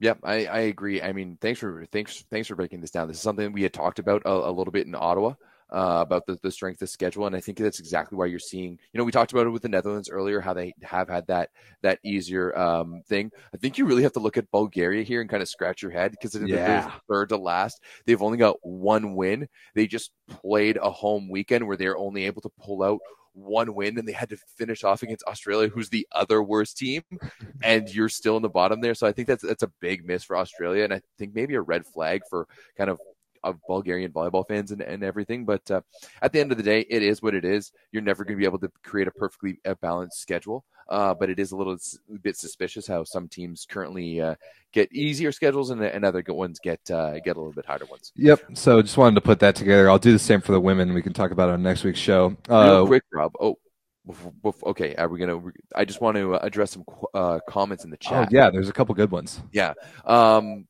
Yep, I, I agree. I mean, thanks for thanks thanks for breaking this down. This is something we had talked about a, a little bit in Ottawa uh, about the, the strength of schedule, and I think that's exactly why you're seeing. You know, we talked about it with the Netherlands earlier, how they have had that that easier um, thing. I think you really have to look at Bulgaria here and kind of scratch your head because Yeah. third to last. They've only got one win. They just played a home weekend where they're only able to pull out one win and they had to finish off against Australia, who's the other worst team, and you're still in the bottom there. So I think that's that's a big miss for Australia, and I think maybe a red flag for kind of of Bulgarian volleyball fans and, and everything. But uh, at the end of the day, it is what it is. You're never going to be able to create a perfectly balanced schedule. Uh, but it is a little bit suspicious how some teams currently uh, get easier schedules and, and other good ones get uh, get a little bit harder ones. Yep. So just wanted to put that together. I'll do the same for the women. We can talk about it on next week's show. Real Uh, quick, Rob. Oh, okay. Are we gonna? I just want to address some uh, comments in the oh chat. yeah, there's a couple good ones. Yeah. Um,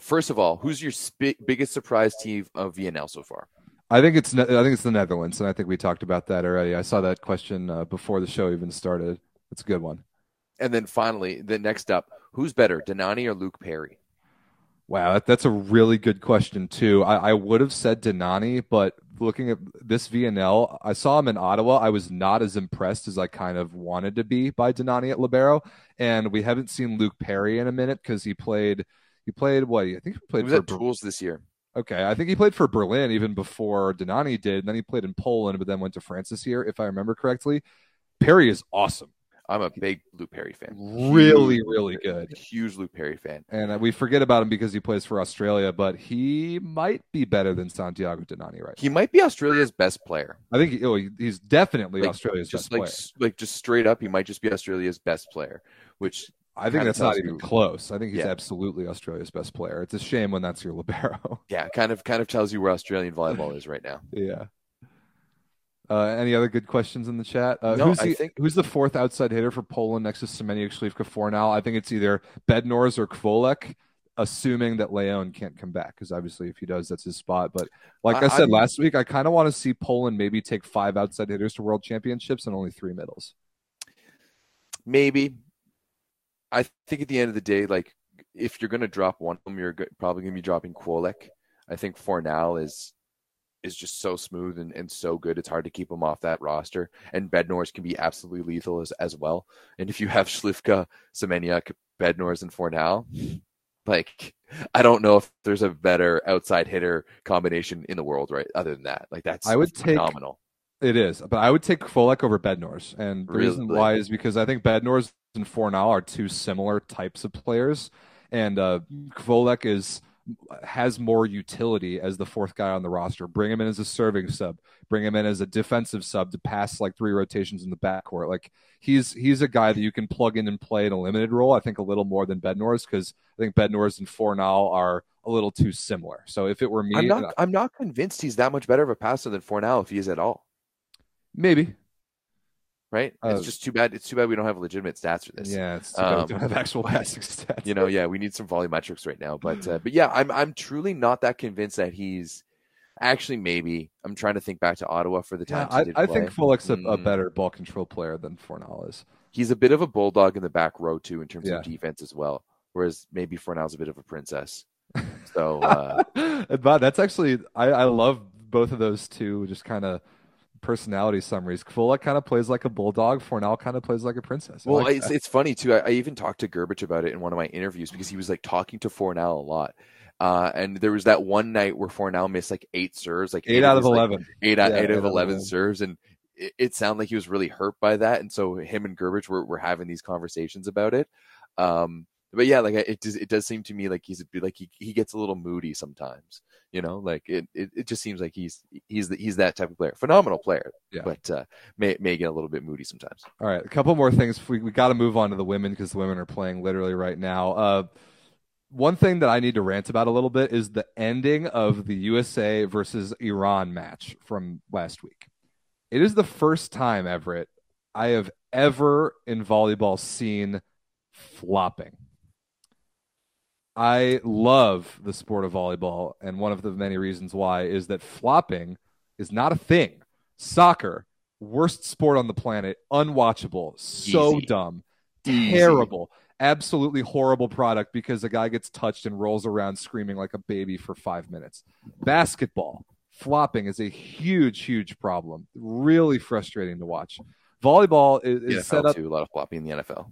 first of all, who's your sp- biggest surprise team of VNL so far? I think it's I think it's the Netherlands, and I think we talked about that already. I saw that question uh, before the show even started. It's a good one. And then finally, the next up, who's better, Danani or Luke Perry? Wow, that, that's a really good question too. I, I would have said Danani, but looking at this VNL, I saw him in Ottawa. I was not as impressed as I kind of wanted to be by Danani at libero, and we haven't seen Luke Perry in a minute because he played. He played what? I think he He played was for at Tools this year. Okay, I think he played for Berlin even before Danani did. And then he played in Poland, but then went to France this year, if I remember correctly. Perry is awesome, I'm a big Luke Perry fan. really, Huge- really good. Huge Luke Perry fan. And uh, we forget about him because he plays for Australia, but he might be better than Santiago Danani right He might be Australia's best player. I think he- oh, he's definitely Like, Australia's just best like player. like just straight up, he might just be Australia's best player. Which I think that's not even you- close. I think he's Yeah. absolutely Australia's best player. It's a shame when that's your libero. yeah, kind of kind of tells you where Australian volleyball is right now. yeah. Uh, any other good questions in the chat? Uh, No, who's, I the, think- who's the fourth outside hitter for Poland next to Semeniuk Śliwka for now? I think it's either Bednorz or Kwolek, assuming that Leon can't come back, because obviously if he does, that's his spot. But like I, I- said I'm- last week, I kind of want to see Poland maybe take five outside hitters to world championships and only three middles. Maybe. I think at the end of the day, like if you're going to drop one of them, you're probably going to be dropping Kwolek. I think Fornal is is just so smooth and, and so good. It's hard to keep him off that roster. And Bednorz can be absolutely lethal as, as well. And if you have Śliwka, Semeniuk, Bednorz, and Fornal, like I don't know if there's a better outside hitter combination in the world, right? Other than that, like that's I would take- It is, but I would take Kwolek over Bednorz, and the reason why is because I think Bednorz and Fornal are two similar types of players, and uh, Kwolek is has more utility as the fourth guy on the roster. Bring him in as a serving sub, bring him in as a defensive sub to pass like three rotations in the backcourt. Like he's he's a guy that you can plug in and play in a limited role. I think a little more than Bednorz because I think Bednorz and Fornal are a little too similar. So if it were me, I'm not. Uh, I'm not convinced he's that much better of a passer than Fornal if he is at all. maybe Right? Uh, it's just too bad. It's too bad we don't have legitimate stats for this. Yeah, it's too bad we Um, don't have actual passing stats. You know, yeah, we need some VolleyMetrics right now. But uh, but yeah, I'm I'm truly not that convinced that he's Actually, maybe I'm trying to think back to Ottawa for the Yeah, time. I, I think Fullock's a, a Mm. better ball control player than Fornal is. he's a bit of a bulldog in the back row too, in terms Yeah. of defense as well. Whereas maybe Fornal's a bit of a princess. So uh, but that's actually I, I love both of those two just kind of personality summaries. Fullock kind of plays like a bulldog. Fornal kind of plays like a princess. I Well, like it's it's funny too. I, I even talked to Grbić about it in one of my interviews because he was like talking to Fornal a lot. Uh, and there was that one night where Fornal missed like eight serves, like eight out of his, like, eight out Yeah, eight eight of eleven 11. serves, and it, it sounded like he was really hurt by that. And so him and Grbić were, were having these conversations about it. Um, but yeah, like it does it does seem to me like he's like he, he gets a little moody sometimes. You know, like it, it, it just seems like he's he's the, he's that type of player, phenomenal player, Yeah. but uh, may may get a little bit moody sometimes. All right, a couple more things. We we got to move on to the women because the women are playing literally right now. Uh, one thing that I need to rant about a little bit is the ending of the USA versus Iran match from last week. It is the first time, Everett, I have ever in volleyball seen flopping. I love the sport of volleyball, and one of the many reasons why is that flopping is not a thing. Soccer, worst sport on the planet, unwatchable, so Easy. dumb, Easy. terrible, absolutely horrible product because a guy gets touched and rolls around screaming like a baby for five minutes. Basketball, flopping is a huge, huge problem. Really frustrating to watch. Volleyball is, is set up too, a lot of flopping in the NFL.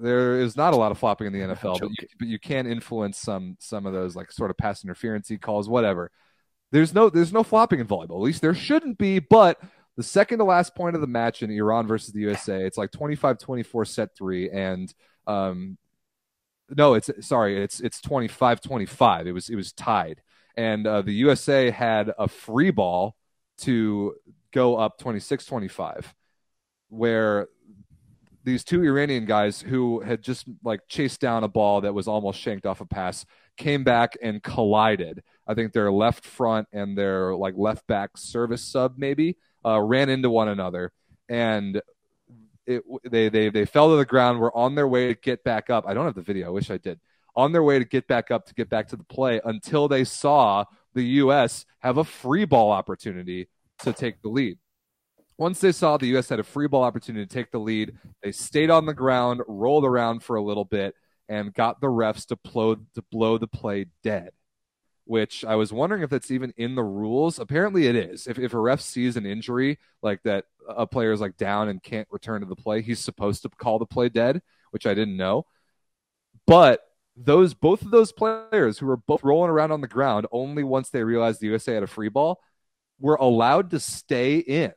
There is not a lot of flopping in the NFL, but you, but you can influence some some of those like sort of pass interference calls, whatever. There's no there's no flopping in volleyball. At least there shouldn't be, but the second to last point of the match in Iran versus the USA, it's like 25-24 set 3 and um no, it's sorry, it's it's 25-25. It was it was tied. And uh, the USA had a free ball to go up 26-25 where these two Iranian guys who had just like chased down a ball that was almost shanked off a pass came back and collided. I think their left front and their like left back service sub maybe uh, ran into one another and it, they they they fell to the ground. Were on their way to get back up. I don't have the video. I wish I did. On their way to get back up to get back to the play until they saw the U.S. have a free ball opportunity to take the lead. Once they saw the U.S. had a free ball opportunity to take the lead, they stayed on the ground, rolled around for a little bit, and got the refs to blow, to blow the play dead. Which I was wondering if that's even in the rules. Apparently, it is. If, if a ref sees an injury like that, a player is like down and can't return to the play, he's supposed to call the play dead, which I didn't know. But those both of those players who were both rolling around on the ground only once they realized the USA had a free ball were allowed to stay in.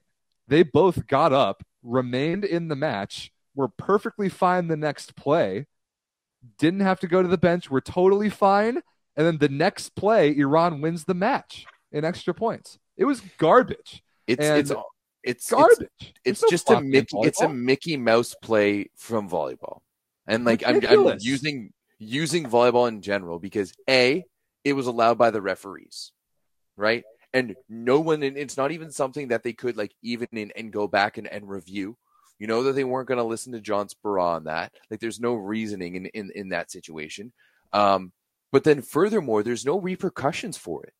They both got up, remained in the match, were perfectly fine the next play, didn't have to go to the bench, were totally fine. And then the next play, Iran wins the match in extra points. It was garbage. It's And it's it's it's Garbage. it's There's no just a Mickey it's a. Mickey Mouse play from volleyball. And like I'm, I'm using using volleyball in general because A, it was allowed by the referees. Right? And no one and it's not even something that they could like even in and go back and, and review. You know that they weren't gonna listen to John Speraw on that. Like there's no reasoning in, in, in that situation. Um but then furthermore, there's no repercussions for it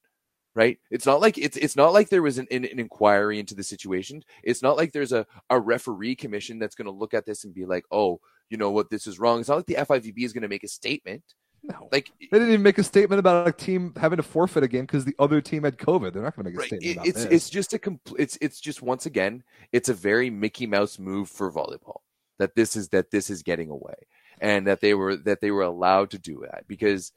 right? It's not like it's it's not like there was an, an, an inquiry into the situation. It's not like there's a, a referee commission that's going to look at this and be like, oh, you know what, this is wrong. It's not like the FIVB is going to make a statement. No. Like, They didn't even make a statement about a team having to forfeit a game because the other team had COVID. They're not going to make a right, statement about it's this. it's just a compl- it's it's just once again, it's a very Mickey Mouse move for volleyball that this is that this is getting away and that they were that they were allowed to do that because,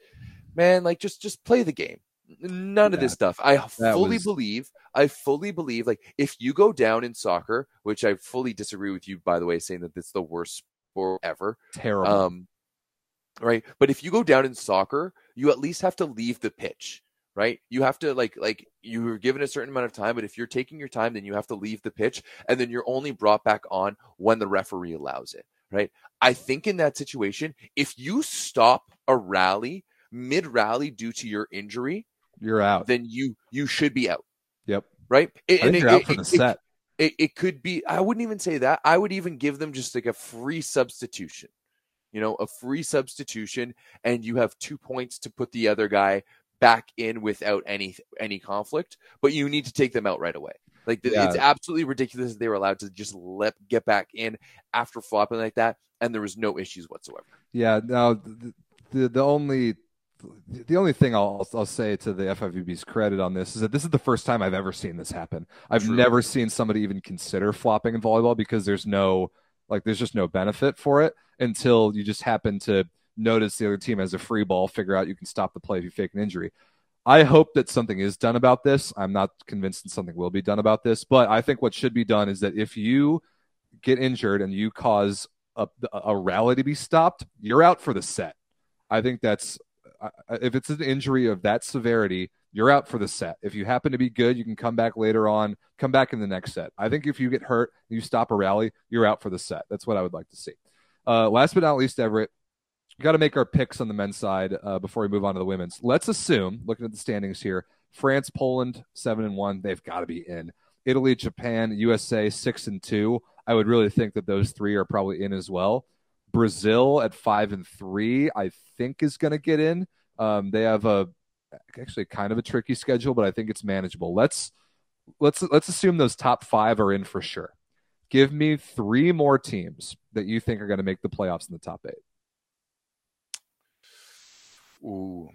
man, like just just play the game. None of this stuff. I fully was- believe. I fully believe. Like if you go down in soccer, which I fully disagree with you, by the way, saying that it's the worst sport ever. terrible. Um, right. But if you go down in soccer, you at least have to leave the pitch. Right. You have to like like you're given a certain amount of time, but if you're taking your time, then you have to leave the pitch, and then you're only brought back on when the referee allows it. Right. I think in that situation, if you stop a rally mid rally due to your injury, You're out. then you you should be out. Yep. Right. I And think it- you're out it- the it- set. it, it could be i wouldn't even say that i would even give them just like a free substitution you know a free substitution and you have two points to put the other guy back in without any any conflict, but you need to take them out right away. Like Yeah. it's absolutely ridiculous that they were allowed to just let get back in after flopping like that, and there was no issues whatsoever. Yeah, Now the, the the only the only thing I'll I'll say to the FIVB's credit on this is that this is the first time I've ever seen this happen. I've True. never seen somebody even consider flopping in volleyball because there's no like there's just no benefit for it until you just happen to notice the other team has a free ball, figure out you can stop the play if you fake an injury. I hope that something is done about this. I'm not convinced that something will be done about this, but I think what should be done is that if you get injured and you cause a, a rally to be stopped, you're out for the set. I think that's if it's an injury of that severity, you're out for the set. If you happen to be good, you can come back later on, come back in the next set. I think if you get hurt, you stop a rally, you're out for the set. That's what I would like to see. Uh, last but not least, Everett, we got to make our picks on the men's side uh, before we move on to the women's. Let's assume, looking at the standings here, France, Poland, seven and one, they've got to be in. Italy, Japan, USA, six and two. I would really think that those three are probably in as well. Brazil at five and three, I think is going to get in. Um, they have a actually kind of a tricky schedule, but I think it's manageable. Let's let's let's assume those top five are in for sure. Give me three more teams that you think are going to make the playoffs in the top eight. Ooh.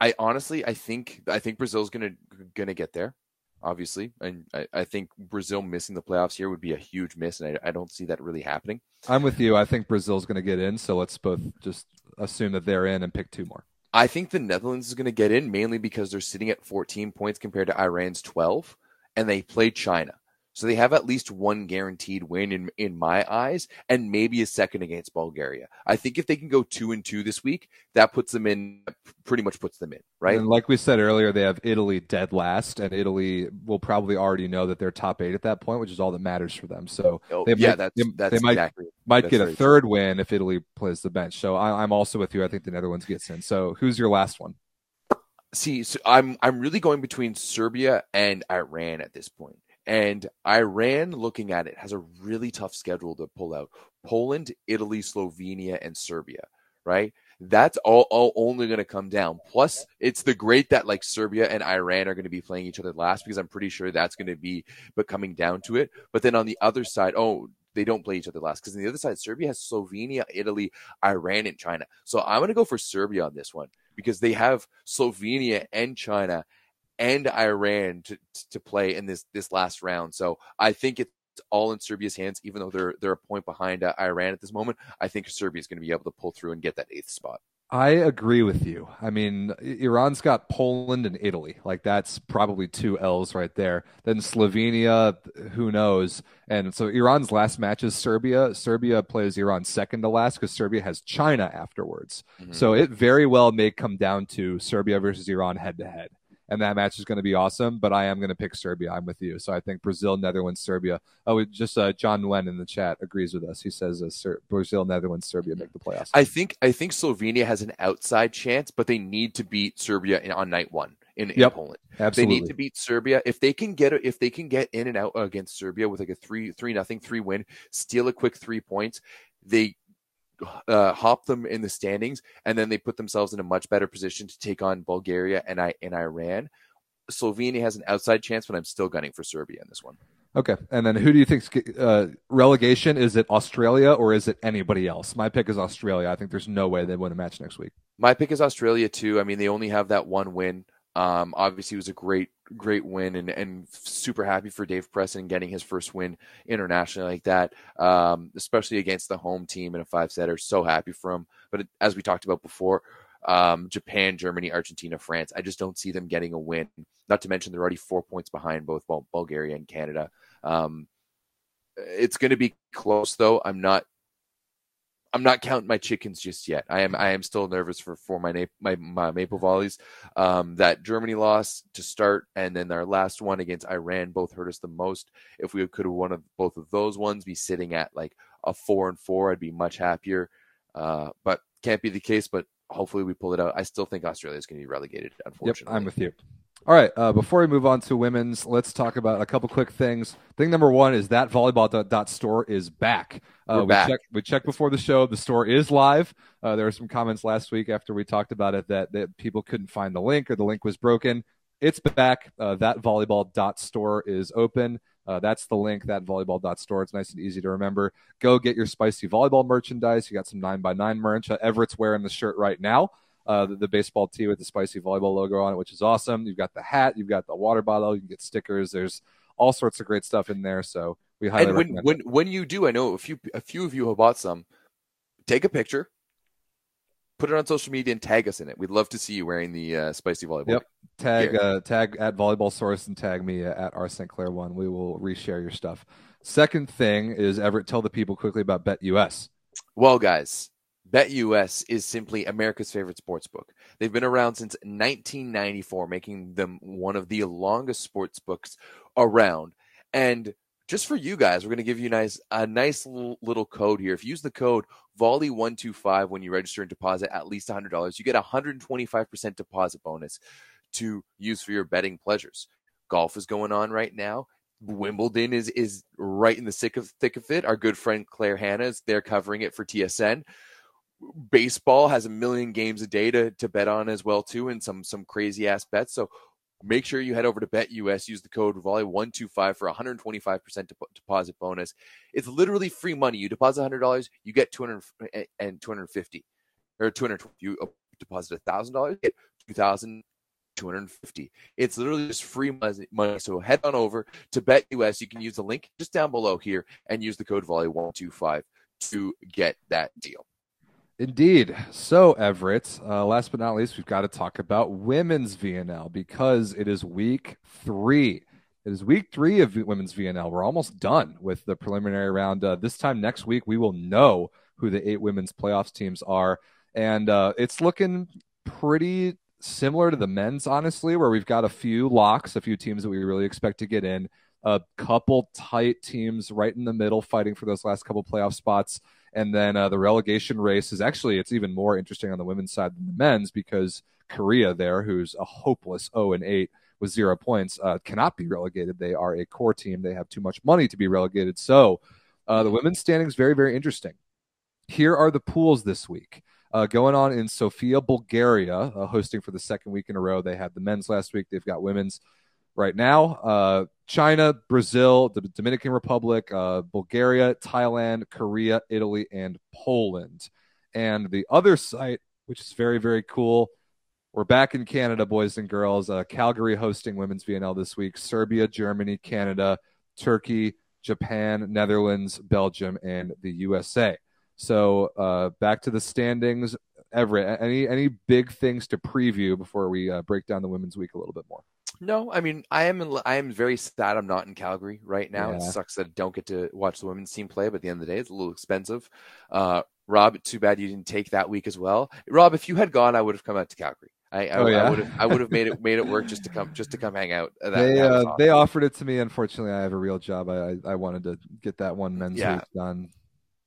I honestly, I think, I think Brazil's gonna gonna get there, obviously, and I, I think Brazil missing the playoffs here would be a huge miss, and I, I don't see that really happening. I'm with you. I think Brazil's going to get in, so let's both just assume that they're in and pick two more. I think the Netherlands is going to get in mainly because they're sitting at 14 points compared to Iran's 12, and they play China. So they have at least one guaranteed win in in my eyes, and maybe a second against Bulgaria. I think if they can go two and two this week, that puts them in. Pretty much puts them in, right? And like we said earlier, they have Italy dead last, and Italy will probably already know that they're top eight at that point, which is all that matters for them. So Oh, they yeah, might- that's they- that's they might- exactly. might That's get a third win if Italy plays the bench. So I, I'm also with you. I think the Netherlands gets in. So who's your last one? See, so I'm I'm really going between Serbia and Iran at this point. And Iran, looking at it, has a really tough schedule to pull out. Poland, Italy, Slovenia, and Serbia, right? That's all, all only going to come down. Plus, it's the great that like Serbia and Iran are going to be playing each other last because I'm pretty sure that's going to be but coming down to it. But then on the other side, oh, they don't play each other last because on the other side, Serbia has Slovenia, Italy, Iran, and China. So I'm going to go for Serbia on this one because they have Slovenia and China and Iran to to play in this this last round. So I think it's all in Serbia's hands, even though they're they're a point behind uh, Iran at this moment. I think Serbia is going to be able to pull through and get that eighth spot. I agree with you. I mean, Iran's got Poland and Italy. Like that's probably two L's right there. Then Slovenia, who knows? And so Iran's last match is Serbia. Serbia plays Iran second to last because Serbia has China afterwards. Mhm. So it very well may come down to Serbia versus Iran head to head. And that match is going to be awesome, but I am going to pick Serbia. I'm with you. So I think Brazil, Netherlands, Serbia. Oh, just uh, John Nguyen in the chat agrees with us. He says uh, Ser- Brazil, Netherlands, Serbia make the playoffs. I think I think Slovenia has an outside chance, but they need to beat Serbia in, on night one in, in Yep. Poland. Absolutely. They need to beat Serbia. If they can get if they can get in and out against Serbia with like a three three nothing three win, steal a quick three points, they uh, hop them in the standings, and then they put themselves in a much better position to take on Bulgaria and I and Iran. Slovenia has an outside chance, but I'm still gunning for Serbia in this one. Okay, and then who do you think uh, relegation? Is it Australia or is it anybody else? My pick is Australia. I think there's no way they win a match next week. My pick is Australia too. I mean, they only have that one win. Um, obviously, it was a great, great win, and and super happy for Dave Preston getting his first win internationally like that. Um, especially against the home team in a five setter. So happy for him. But as we talked about before, um, Japan, Germany, Argentina, France. I just don't see them getting a win. Not to mention they're already four points behind both Bulgaria and Canada. Um, it's going to be close though. I'm not I'm not counting my chickens just yet. I am I am still nervous for for my na- my, my maple volleys. Um, that Germany loss to start, and then our last one against Iran both hurt us the most. If we could have won of both of those ones, be sitting at like a four and four, I'd be much happier. Uh, but can't be the case. But hopefully we pull it out. I still think Australia is going to be relegated. Yep, Unfortunately, I'm with you. All right. Uh, before we move on to women's, let's talk about a couple quick things. Thing number one is that volleyball dot store is back. Uh, we back. Checked, we checked before the show. The store is live. Uh, there were some comments last week after we talked about it that, that people couldn't find the link or the link was broken. It's back. Uh, that volleyball dot store is open. Uh, that's the link, that volleyball store. It's nice and easy to remember. Go get your spicy volleyball merchandise. You got some 9x9 merch. Uh, Everett's wearing the shirt right now uh, the, the, baseball tee with the spicy volleyball logo on it, which is awesome. You've got the hat, you've got the water bottle, you can get stickers. There's all sorts of great stuff in there. So we highly and when when, when you do, I know a few a few of you have bought some. Take a picture, put it on social media, and tag us in it. We'd love to see you wearing the uh, spicy volleyball. Yep. Tag uh, tag at volleyball source and tag me at our St. Clair one. We will reshare your stuff. Second thing is Everett, tell the people quickly about BetUS. Well, guys, BetUS is simply America's favorite sports book. They've been around since 1994, making them one of the longest sports books around. And just for you guys, we're going to give you a nice, a nice little, little code here. If you use the code Volley125 when you register and deposit at least $100, you get a 125% deposit bonus to use for your betting pleasures. Golf is going on right now. Wimbledon is is right in the thick of thick of it. Our good friend Claire Hanna is there covering it for TSN baseball has a million games a day to, to bet on as well too and some some crazy ass bets. So make sure you head over to BetUS use the code volley125 for 125% deposit bonus. It's literally free money. You deposit $100 you get 200 and 250 or 200 you uh, deposit $1000 get 2250 it's literally just free money so head on over to BetUS. You can use the link just down below here and use the code volley125 to get that deal Indeed. So, Everett, uh, last but not least, we've got to talk about women's VNL because it is week three. It is week three of women's VNL. We're almost done with the preliminary round. Uh, this time next week, we will know who the eight women's playoffs teams are. And uh, it's looking pretty similar to the men's, honestly, where we've got a few locks, a few teams that we really expect to get in, a couple tight teams right in the middle fighting for those last couple playoff spots and then uh, the relegation race is actually it's even more interesting on the women's side than the men's because Korea there, who's a hopeless 0 and 8 with zero points, uh, cannot be relegated. They are a core team. They have too much money to be relegated. So uh, the women's standings very very interesting. Here are the pools this week. Uh, going on in Sofia, Bulgaria, uh, hosting for the second week in a row. They had the men's last week. They've got women's right now. Uh, China, Brazil, the Dominican Republic, uh, Bulgaria, Thailand, Korea, Italy, and Poland. And the other site, which is very, very cool, we're back in Canada, boys and girls. Uh, Calgary hosting Women's VNL this week. Serbia, Germany, Canada, Turkey, Japan, Netherlands, Belgium, and the USA. So uh, back to the standings. Everett, any any big things to preview before we uh, break down the women's week a little bit more? No, I mean I am in, I am very sad I'm not in Calgary right now. Yeah. It sucks that I don't get to watch the women's team play, but at the end of the day, it's a little expensive. Uh, Rob, too bad you didn't take that week as well. Rob, if you had gone, I would have come out to Calgary. I, I, oh, yeah? I would have I would have made it made it work just to come just to come hang out. That, they that uh, they offered it to me. Unfortunately, I have a real job. I I, I wanted to get that one men's yeah. week done.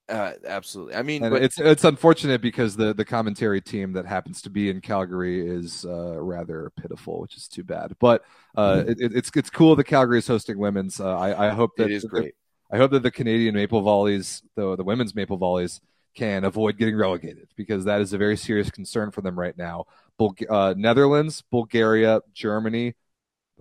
Uh, absolutely. I mean, but... it's it's unfortunate because the the commentary team that happens to be in Calgary is uh, rather pitiful, which is too bad. But uh, mm-hmm. it, it's it's cool that Calgary is hosting women's. Uh, I I hope that it is great. I hope that the Canadian Maple Volleys, the the women's Maple Volleys, can avoid getting relegated because that is a very serious concern for them right now. Bul- uh, Netherlands, Bulgaria, Germany,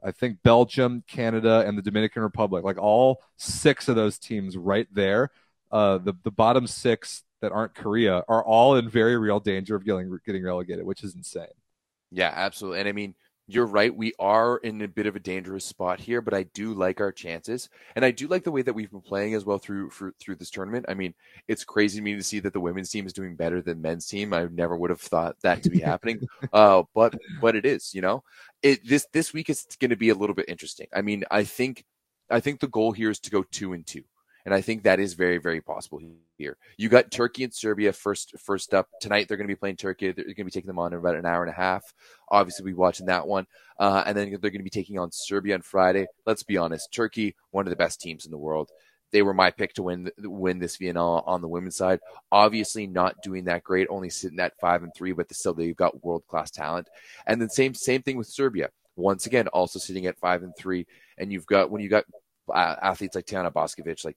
I think Belgium, Canada, and the Dominican Republic, like all six of those teams right there uh, the the bottom six that aren't Korea are all in very real danger of getting getting relegated, which is insane. Yeah, absolutely. And I mean, you're right. We are in a bit of a dangerous spot here, but I do like our chances, and I do like the way that we've been playing as well through for, through this tournament. I mean, it's crazy to me to see that the women's team is doing better than men's team. I never would have thought that to be happening, uh, but but it is. You know, it this this week is going to be a little bit interesting. I mean, I think I think the goal here is to go two and two. And I think that is very, very possible here. You got Turkey and Serbia first first up tonight. They're going to be playing Turkey. They're going to be taking them on in about an hour and a half. Obviously, we'll be watching that one, uh, and then they're going to be taking on Serbia on Friday. Let's be honest, Turkey, one of the best teams in the world. They were my pick to win win this VNL on the women's side. Obviously, not doing that great, only sitting at five and three, but still they've got world class talent. And then same same thing with Serbia once again also sitting at five and three, and you've got when you got uh, athletes like Tijana Boskovic, like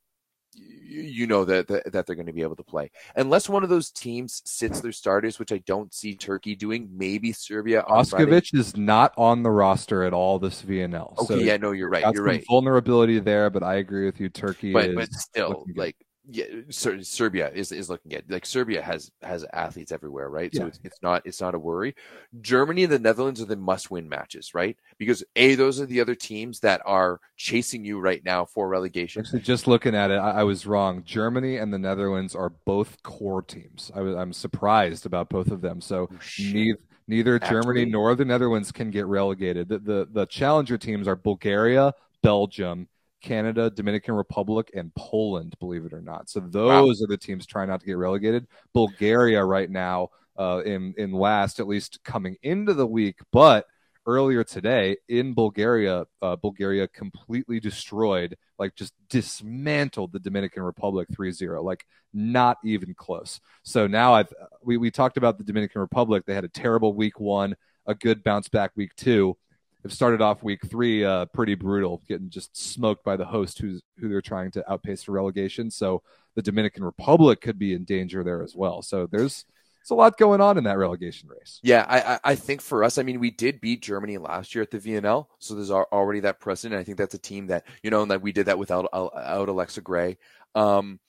you know that, that, that they're going to be able to play unless one of those teams sits their starters, which I don't see Turkey doing. Maybe Serbia. Boskovic is not on the roster at all this VNL. Okay, so yeah, no, you're right. You're right. Vulnerability there, but I agree with you. Turkey, but, but still, like yeah, Serbia is is looking at like Serbia has has athletes everywhere, right? So it's, it's not it's not a worry. Germany and the Netherlands are the must win matches, right? Because a those are the other teams that are chasing you right now for relegation. Actually, just looking at it, I, I was wrong. Germany and the Netherlands are both core teams. I was I'm surprised about both of them. So oh, neither neither Germany nor the Netherlands can get relegated. The, the the challenger teams are Bulgaria, Belgium Canada, Dominican Republic, and Poland, believe it or not. So those wow. are the teams trying not to get relegated. Bulgaria right now uh, in in last, at least coming into the week, but earlier today in Bulgaria, uh, Bulgaria completely destroyed, like just dismantled the Dominican Republic 3-0, like not even close. So now I've we we talked about the Dominican Republic. They had a terrible week one, a good bounce back week two have started off week three uh, pretty brutal, getting just smoked by the host who's who they're trying to outpace for relegation. So the Dominican Republic could be in danger there as well. So there's there's a lot going on in that relegation race. Yeah, I, I think for us, I mean, we did beat Germany last year at the VNL, so there's already that precedent. I think that's a team that you know, and that we did that without out Alexa Gray. Um,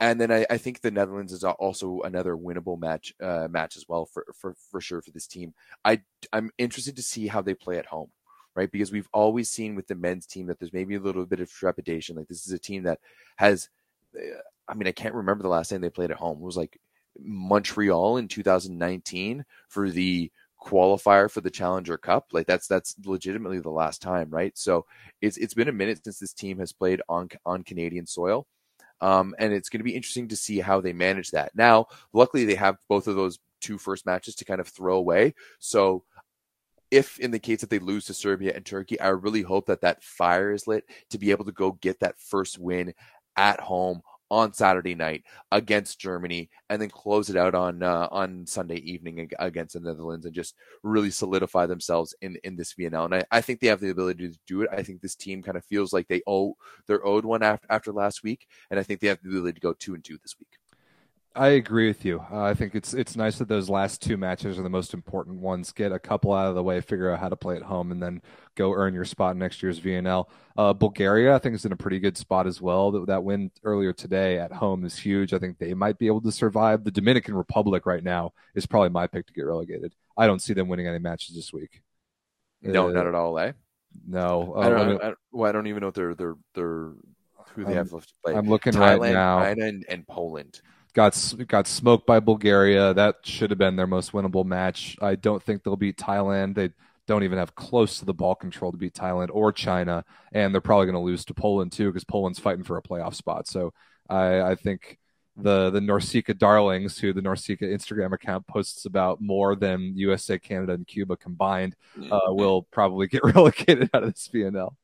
and then I, I, think the Netherlands is also another winnable match uh, match as well for, for for sure for this team. I I'm interested to see how they play at home right? Because we've always seen with the men's team that there's maybe a little bit of trepidation. Like this is a team that has, eh, I mean, I can't remember the last time they played at home. It was like Montreal in 2019 for the qualifier for the Challenger Cup. Like that's that's legitimately the last time, right? So it's it's been a minute since this team has played on on Canadian soil. Um, and it's going to be interesting to see how they manage that. Now, luckily, they have both of those two first matches to kind of throw away. So if in the case that they lose to Serbia and Turkey, I really hope that that fire is lit to be able to go get that first win at home on Saturday night against Germany, and then close it out on uh, on Sunday evening against the Netherlands, and just really solidify themselves in in this VNL. And I, I think they have the ability to do it. I think this team kind of feels like they owe they're owed one after after last week, and I think they have the ability to go two and two this week. I agree with you. Uh, I think it's it's nice that those last two matches are the most important ones. Get a couple out of the way, figure out how to play at home, and then go earn your spot in next year's VNL. Uh, Bulgaria, I think, is in a pretty good spot as well. That, that win earlier today at home is huge. I think they might be able to survive. The Dominican Republic right now is probably my pick to get relegated. I don't see them winning any matches this week. No, uh, not at all. Eh? No, I don't, uh, I, don't, well, I don't even know if they're they're they're who they I'm, have left to play. I'm looking Thailand, right now. China, and, and Poland got got smoked by Bulgaria. That should have been their most winnable match. I don't think they'll beat Thailand. They don't even have close to the ball control to beat Thailand or China, and they're probably going to lose to Poland too because Poland's fighting for a playoff spot. So I, I think the the NORCECA darlings, who the NORCECA Instagram account posts about more than USA, Canada, and Cuba combined, uh, will probably get relegated out of this VNL.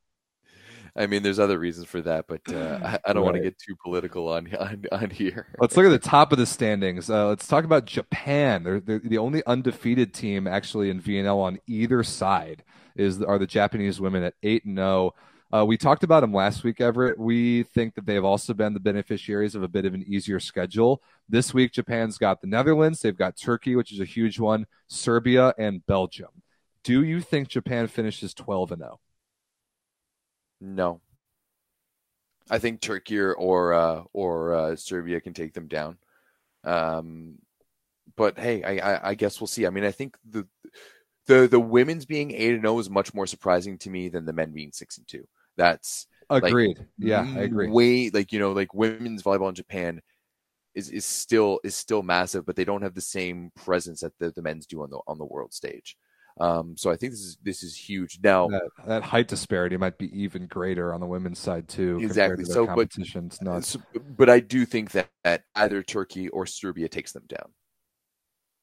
I mean, there's other reasons for that, but uh, I, I, don't right. want to get too political on, on, on here. let's look at the top of the standings. Uh, let's talk about Japan. They're, they're, the only undefeated team actually in VNL on either side. Is are the Japanese women at eight and zero. Oh. Uh, we talked about them last week, Everett. We think that they've also been the beneficiaries of a bit of an easier schedule. This week, Japan's got the Netherlands, they've got Turkey, which is a huge one, Serbia, and Belgium. Do you think Japan finishes 12 and 0? No. I think Turkey or or, uh, or uh, Serbia can take them down. Um, but hey, I, I, I, guess we'll see. I mean, I think the the the women's being eight and zero oh is much more surprising to me than the men being six and two. That's agreed. Like, yeah, I agree. Way like you know, like women's volleyball in Japan is is still is still massive, but they don't have the same presence that the, the men's do on the on the world stage. Um, so I think this is this is huge. Now that, that, height disparity might be even greater on the women's side too. Exactly. So, but nuts. but I do think that, that either Turkey or Serbia takes them down.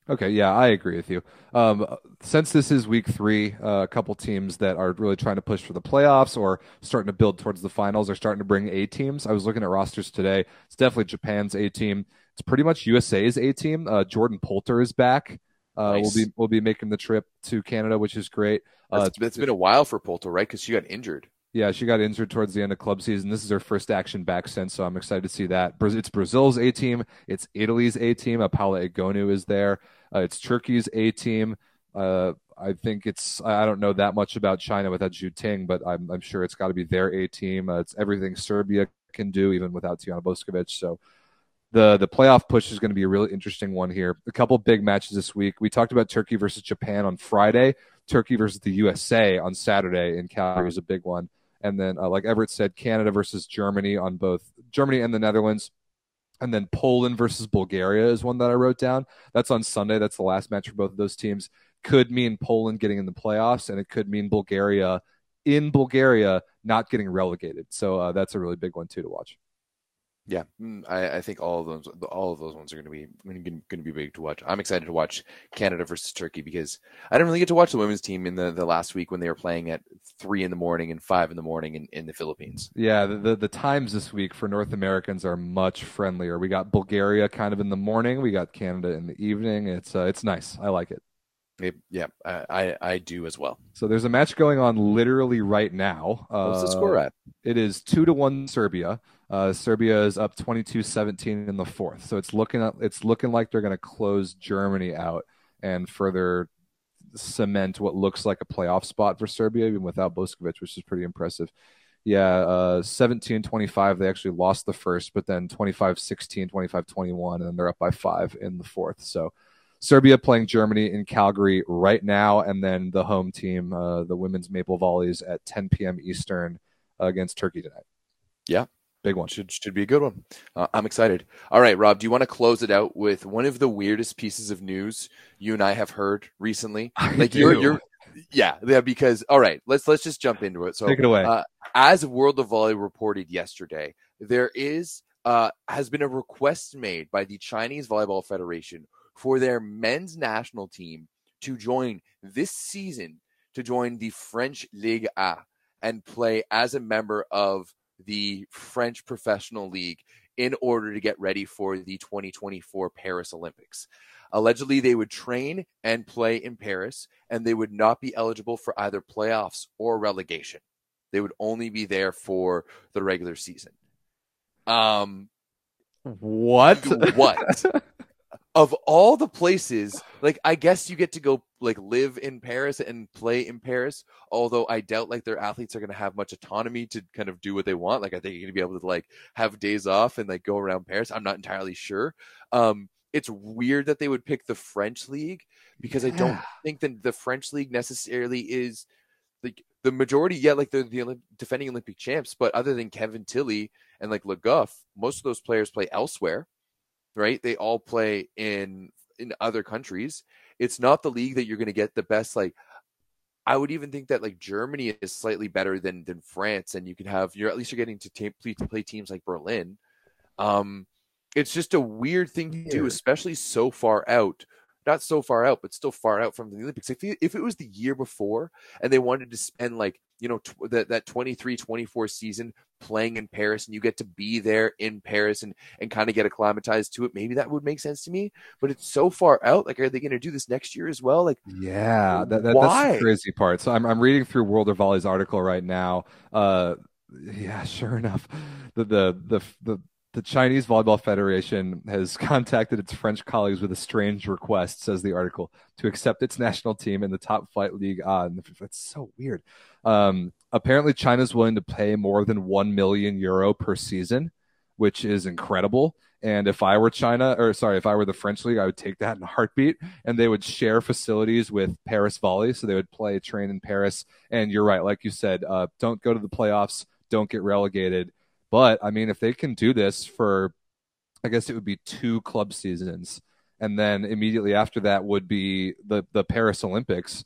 Okay, yeah, I agree with you. Um, since this is week three, uh, a couple teams that are really trying to push for the playoffs or starting to build towards the finals are starting to bring A teams. I was looking at rosters today. It's definitely Japan's A team. It's pretty much USA's A team. Uh, Jordan Poulter is back. Uh, Nice. We'll be we'll be making the trip to Canada, which is great. Uh, It's, it's been a while for Poulter, right? Because she got injured. yeah, she got injured towards the end of club season. This is her first action back since, so I'm excited to see that. It's Brazil's A team. It's Italy's A team. Paola Egonu is there. Uh, it's Turkey's A team. Uh, I think it's. I don't know that much about China without Zhu Ting, but I'm, I'm sure it's got to be their A team. Uh, it's everything Serbia can do, even without Tijana Boskovic. So the the playoff push is going to be a really interesting one here. A couple big matches this week. We talked about Turkey versus Japan on Friday. Turkey versus the USA on Saturday in Calgary is a big one. And then, uh, like Everett said, Canada versus Germany on both Germany and the Netherlands. And then Poland versus Bulgaria is one that I wrote down. That's on Sunday. That's the last match for both of those teams. Could mean Poland getting in the playoffs, and it could mean Bulgaria in Bulgaria not getting relegated. So uh, that's a really big one too to watch. Yeah, mm, I, I think all of those all of those ones are going to be going to be big to watch. I'm excited to watch Canada versus Turkey because I didn't really get to watch the women's team in the, the last week when they were playing at three in the morning and five in the morning in, in the Philippines. Yeah, the, the the times this week for North Americans are much friendlier. We got Bulgaria kind of in the morning. We got Canada in the evening. It's uh, it's nice. I like it. It- yeah, I, I I do as well. So there's a match going on literally right now. What's the Uh, score at? It is two to one Serbia. Uh, Serbia is up 22-17 in the fourth. So it's looking it's looking like they're going to close Germany out and further cement what looks like a playoff spot for Serbia, even without Boskovic, which is pretty impressive. Yeah, uh, 17-25. They actually lost the first, but then 25-16, 25-21, and then they're up by five in the fourth. So Serbia playing Germany in Calgary right now, and then the home team, uh, the women's Maple Volleys, at 10 p.m. Eastern against Turkey tonight. Yeah. Big one. Should should be a good one. Uh, I'm excited. All right, Rob, do you want to close it out with one of the weirdest pieces of news you and I have heard recently? Like you're you're yeah, yeah, because all right, let's let's just jump into it. So Take it away. Uh, as World of Volley reported yesterday, there is uh, has been a request made by the Chinese Volleyball Federation for their men's national team to join this season to join the French Ligue A and play as a member of the French Professional League in order to get ready for the 2024 Paris Olympics. Allegedly, they would train and play in Paris, and they would not be eligible for either playoffs or relegation. They would only be there for the regular season. Um, What? what? Of all the places, like I guess you get to go like live in Paris and play in Paris. Although I doubt like their athletes are going to have much autonomy to kind of do what they want. Like I think you're going to be able to like have days off and like go around Paris. I'm not entirely sure. Um, it's weird that they would pick the French league because I don't think that the French league necessarily is like the majority. Yeah, like they're the Olymp- defending Olympic champs, but other than Kevin Tillie and like Le Goff, most of those players play elsewhere right? They all play in in other countries. It's not the league that you're going to get the best. Like, I would even think that like Germany is slightly better than than France, and you can have you're at least you're getting to play, to play teams like Berlin. Um, it's just a weird thing to do, especially so far out. Not so far out, but still far out from the Olympics. If it, if it was the year before and they wanted to spend like, you know, tw- that, that 23 24 season playing in Paris and you get to be there in Paris and, and kind of get acclimatized to it, maybe that would make sense to me. But it's so far out. Like, are they going to do this next year as well? Like, Yeah, that, that, that's the crazy part. So I'm I'm reading through World of Volley's article right now. Uh, yeah, sure enough, the the the the the Chinese Volleyball Federation has contacted its French colleagues with a strange request, says the article, to accept its national team in the top flight league. And that's so weird. Um, apparently, China's willing to pay more than one million euro per season, which is incredible. And if I were China, or sorry, if I were the French league, I would take that in a heartbeat. And they would share facilities with Paris Volley, so they would play train in Paris. And you're right, like you said, uh, don't go to the playoffs, don't get relegated. But I mean, if they can do this for, I guess it would be two club seasons, and then immediately after that would be the the Paris Olympics.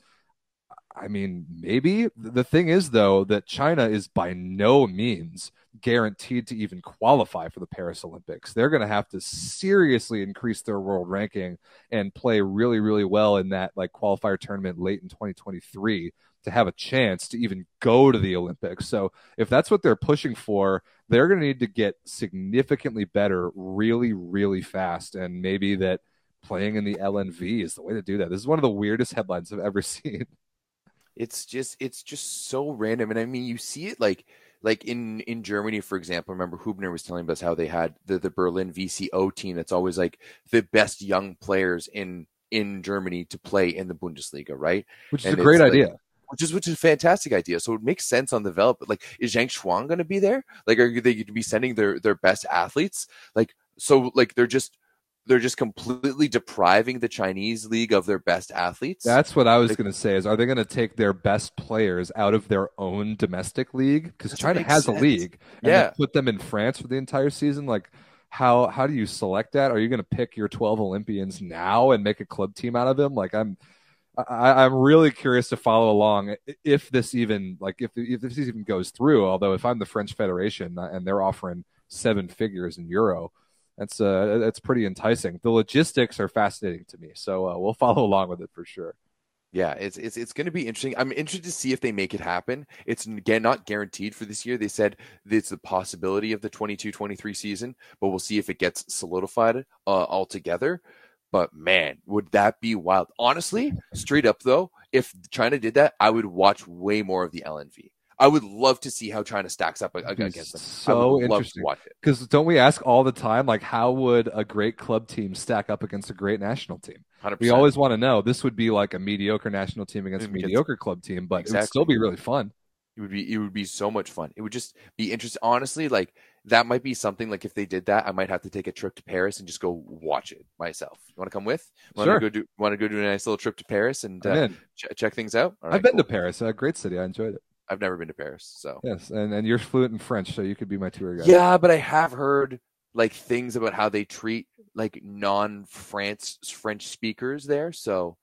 I mean, maybe the thing is though that China is by no means guaranteed to even qualify for the Paris Olympics. They're going to have to seriously increase their world ranking and play really, really well in that like qualifier tournament late in 2023 to have a chance to even go to the Olympics. So if that's what they're pushing for, they're going to need to get significantly better really, really fast. And maybe that playing in the LNV is the way to do that. This is one of the weirdest headlines I've ever seen. It's just it's just so random, and I mean you see it like like in in Germany, for example. Remember Hubner was telling us how they had the the Berlin VCO team. That's always like the best young players in in Germany to play in the Bundesliga, right? Which is and a great idea. Like, which is which is a fantastic idea. So it makes sense on the develop. Like, is Zhang Shuang going to be there? Like, are they going to be sending their their best athletes? Like, so like they're just they're just completely depriving the Chinese league of their best athletes. That's what I was going to say. Is are they going to take their best players out of their own domestic league because China has sense. a league? yeah, put them in France for the entire season. Like, how how do you select that? Are you going to pick your twelve Olympians now and make a club team out of them? Like, I'm. I, I'm really curious to follow along if this even like if if this even goes through. Although if I'm the French Federation and they're offering seven figures in euro, that's uh that's pretty enticing. The logistics are fascinating to me, so uh, we'll follow along with it for sure. Yeah, it's it's it's going to be interesting. I'm interested to see if they make it happen. It's again not guaranteed for this year. They said it's the possibility of the 22-23 season, but we'll see if it gets solidified uh, altogether. But man, would that be wild? Honestly, straight up though, if China did that, I would watch way more of the LNV. I would love to see how China stacks up against them. So interesting. Because don't we ask all the time, like, how would a great club team stack up against a great national team? 100%. We always want to know. This would be like a mediocre national team against a mediocre club team, but exactly. it would still be really fun. It would be it would be so much fun. It would just be interesting. Honestly, like that might be something. Like if they did that, I might have to take a trip to Paris and just go watch it myself. You want to come with? Want sure. to go do? Want to go do a nice little trip to Paris and uh, ch- check things out? Right, I've been cool. to Paris. A great city. I enjoyed it. I've never been to Paris, so yes, and and you're fluent in French, so you could be my tour guide. Yeah, but I have heard like things about how they treat like non-France French speakers there. So,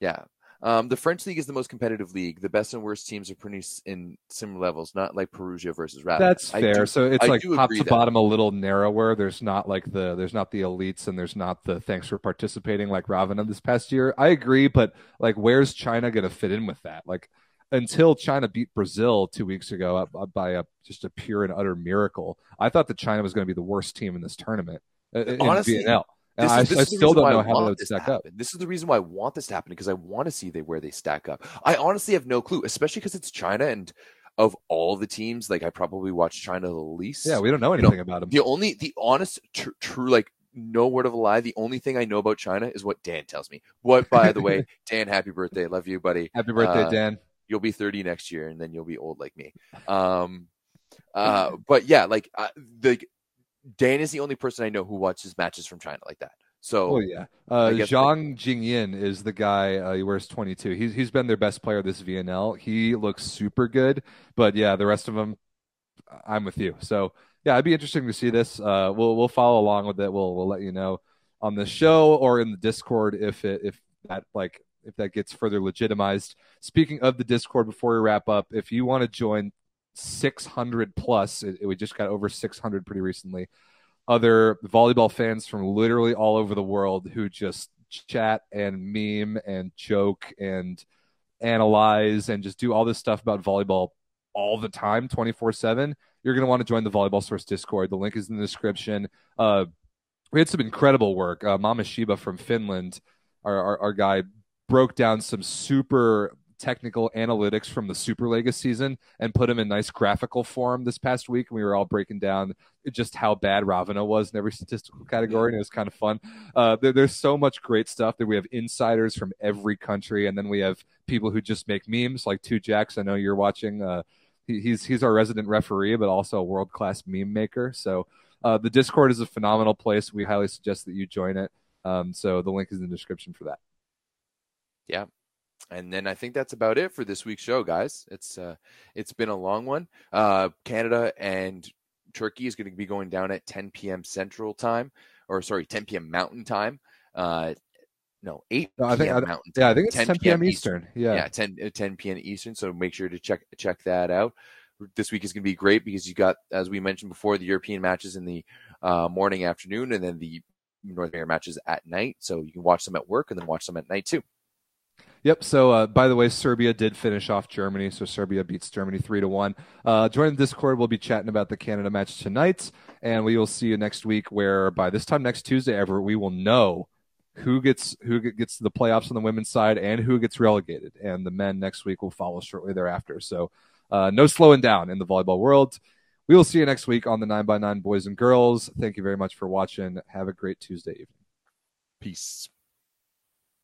yeah, um, the French league is the most competitive league. The best and worst teams are pretty in similar levels, not like Perugia versus Raven. That's fair. Do, so it's I like top to that. bottom a little narrower. There's not like the there's not the elites and there's not the thanks for participating like Ravenna this past year. I agree, but like where's China going to fit in with that? Like until China beat Brazil two weeks ago by a just a pure and utter miracle. I thought that China was going to be the worst team in this tournament. Uh, in Honestly, VNL. And I, I still don't know how they would stack up. This is the reason why I want this to happen because I want to see they where they stack up. I honestly have no clue, especially because it's China and of all the teams, like I probably watch China the least. Yeah, we don't know anything you know, about them. The only, the honest, tr- true, like no word of a lie. The only thing I know about China is what Dan tells me. What, by the way, Dan, happy birthday. Love you, buddy. Happy birthday, uh, Dan you'll be 30 next year and then you'll be old like me. Um, uh, but yeah, like uh, the Dan is the only person I know who watches matches from China like that. So, oh yeah, uh, Zhang Jingyin is the guy. Uh, he wears 22. He's he's been their best player this VNL. He looks super good, but yeah, the rest of them, I'm with you. So yeah, it'd be interesting to see this. Uh, we'll we'll follow along with it. We'll we'll let you know on the show or in the Discord if it if that like if that gets further legitimized. Speaking of the Discord, before we wrap up, if you want to join 600 plus, it, it, we just got over 600 pretty recently. Other volleyball fans from literally all over the world who just chat and meme and joke and analyze and just do all this stuff about volleyball all the time, 24 7. You're going to want to join the Volleyball Source Discord. The link is in the description. Uh, we had some incredible work. Uh, Mama Shiba from Finland, our, our, our guy, broke down some super technical analytics from the Super Superliga season and put them in nice graphical form this past week. And we were all breaking down just how bad Ravenna was in every statistical category, and it was kind of fun. Uh, there, there's so much great stuff that we have insiders from every country, and then we have people who just make memes, like Two Jacks. I know you're watching. Uh, he, he's he's our resident referee, but also a world class meme maker. So uh, the Discord is a phenomenal place. We highly suggest that you join it. Um, so the link is in the description for that yeah. And then I think that's about it for this week's show, guys. It's uh, it's been a long one. Uh, Canada and Turkey is going to be going down at 10 p.m. Central Time, or sorry, 10 p.m. Mountain Time. Uh, no, 8 no, I think, Mountain Time. Yeah, I think it's 10, 10 p.m. Eastern. Eastern. Yeah, yeah, 10 uh, 10 p.m. Eastern. So make sure to check check that out. This week is going to be great because you got, as we mentioned before, the European matches in the uh, morning, afternoon, and then the North American matches at night. So you can watch them at work and then watch them at night too. Yep. So, uh, by the way, Serbia did finish off Germany. So Serbia beats Germany three to one. Uh, join the Discord. We'll be chatting about the Canada match tonight, and we will see you next week. Where by this time next Tuesday, ever we will know who gets who gets the playoffs on the women's side and who gets relegated. And the men next week will follow shortly thereafter. So uh, no slowing down in the volleyball world. We will see you next week on the 9 by 9 boys and girls. Thank you very much for watching. Have a great Tuesday evening. Peace.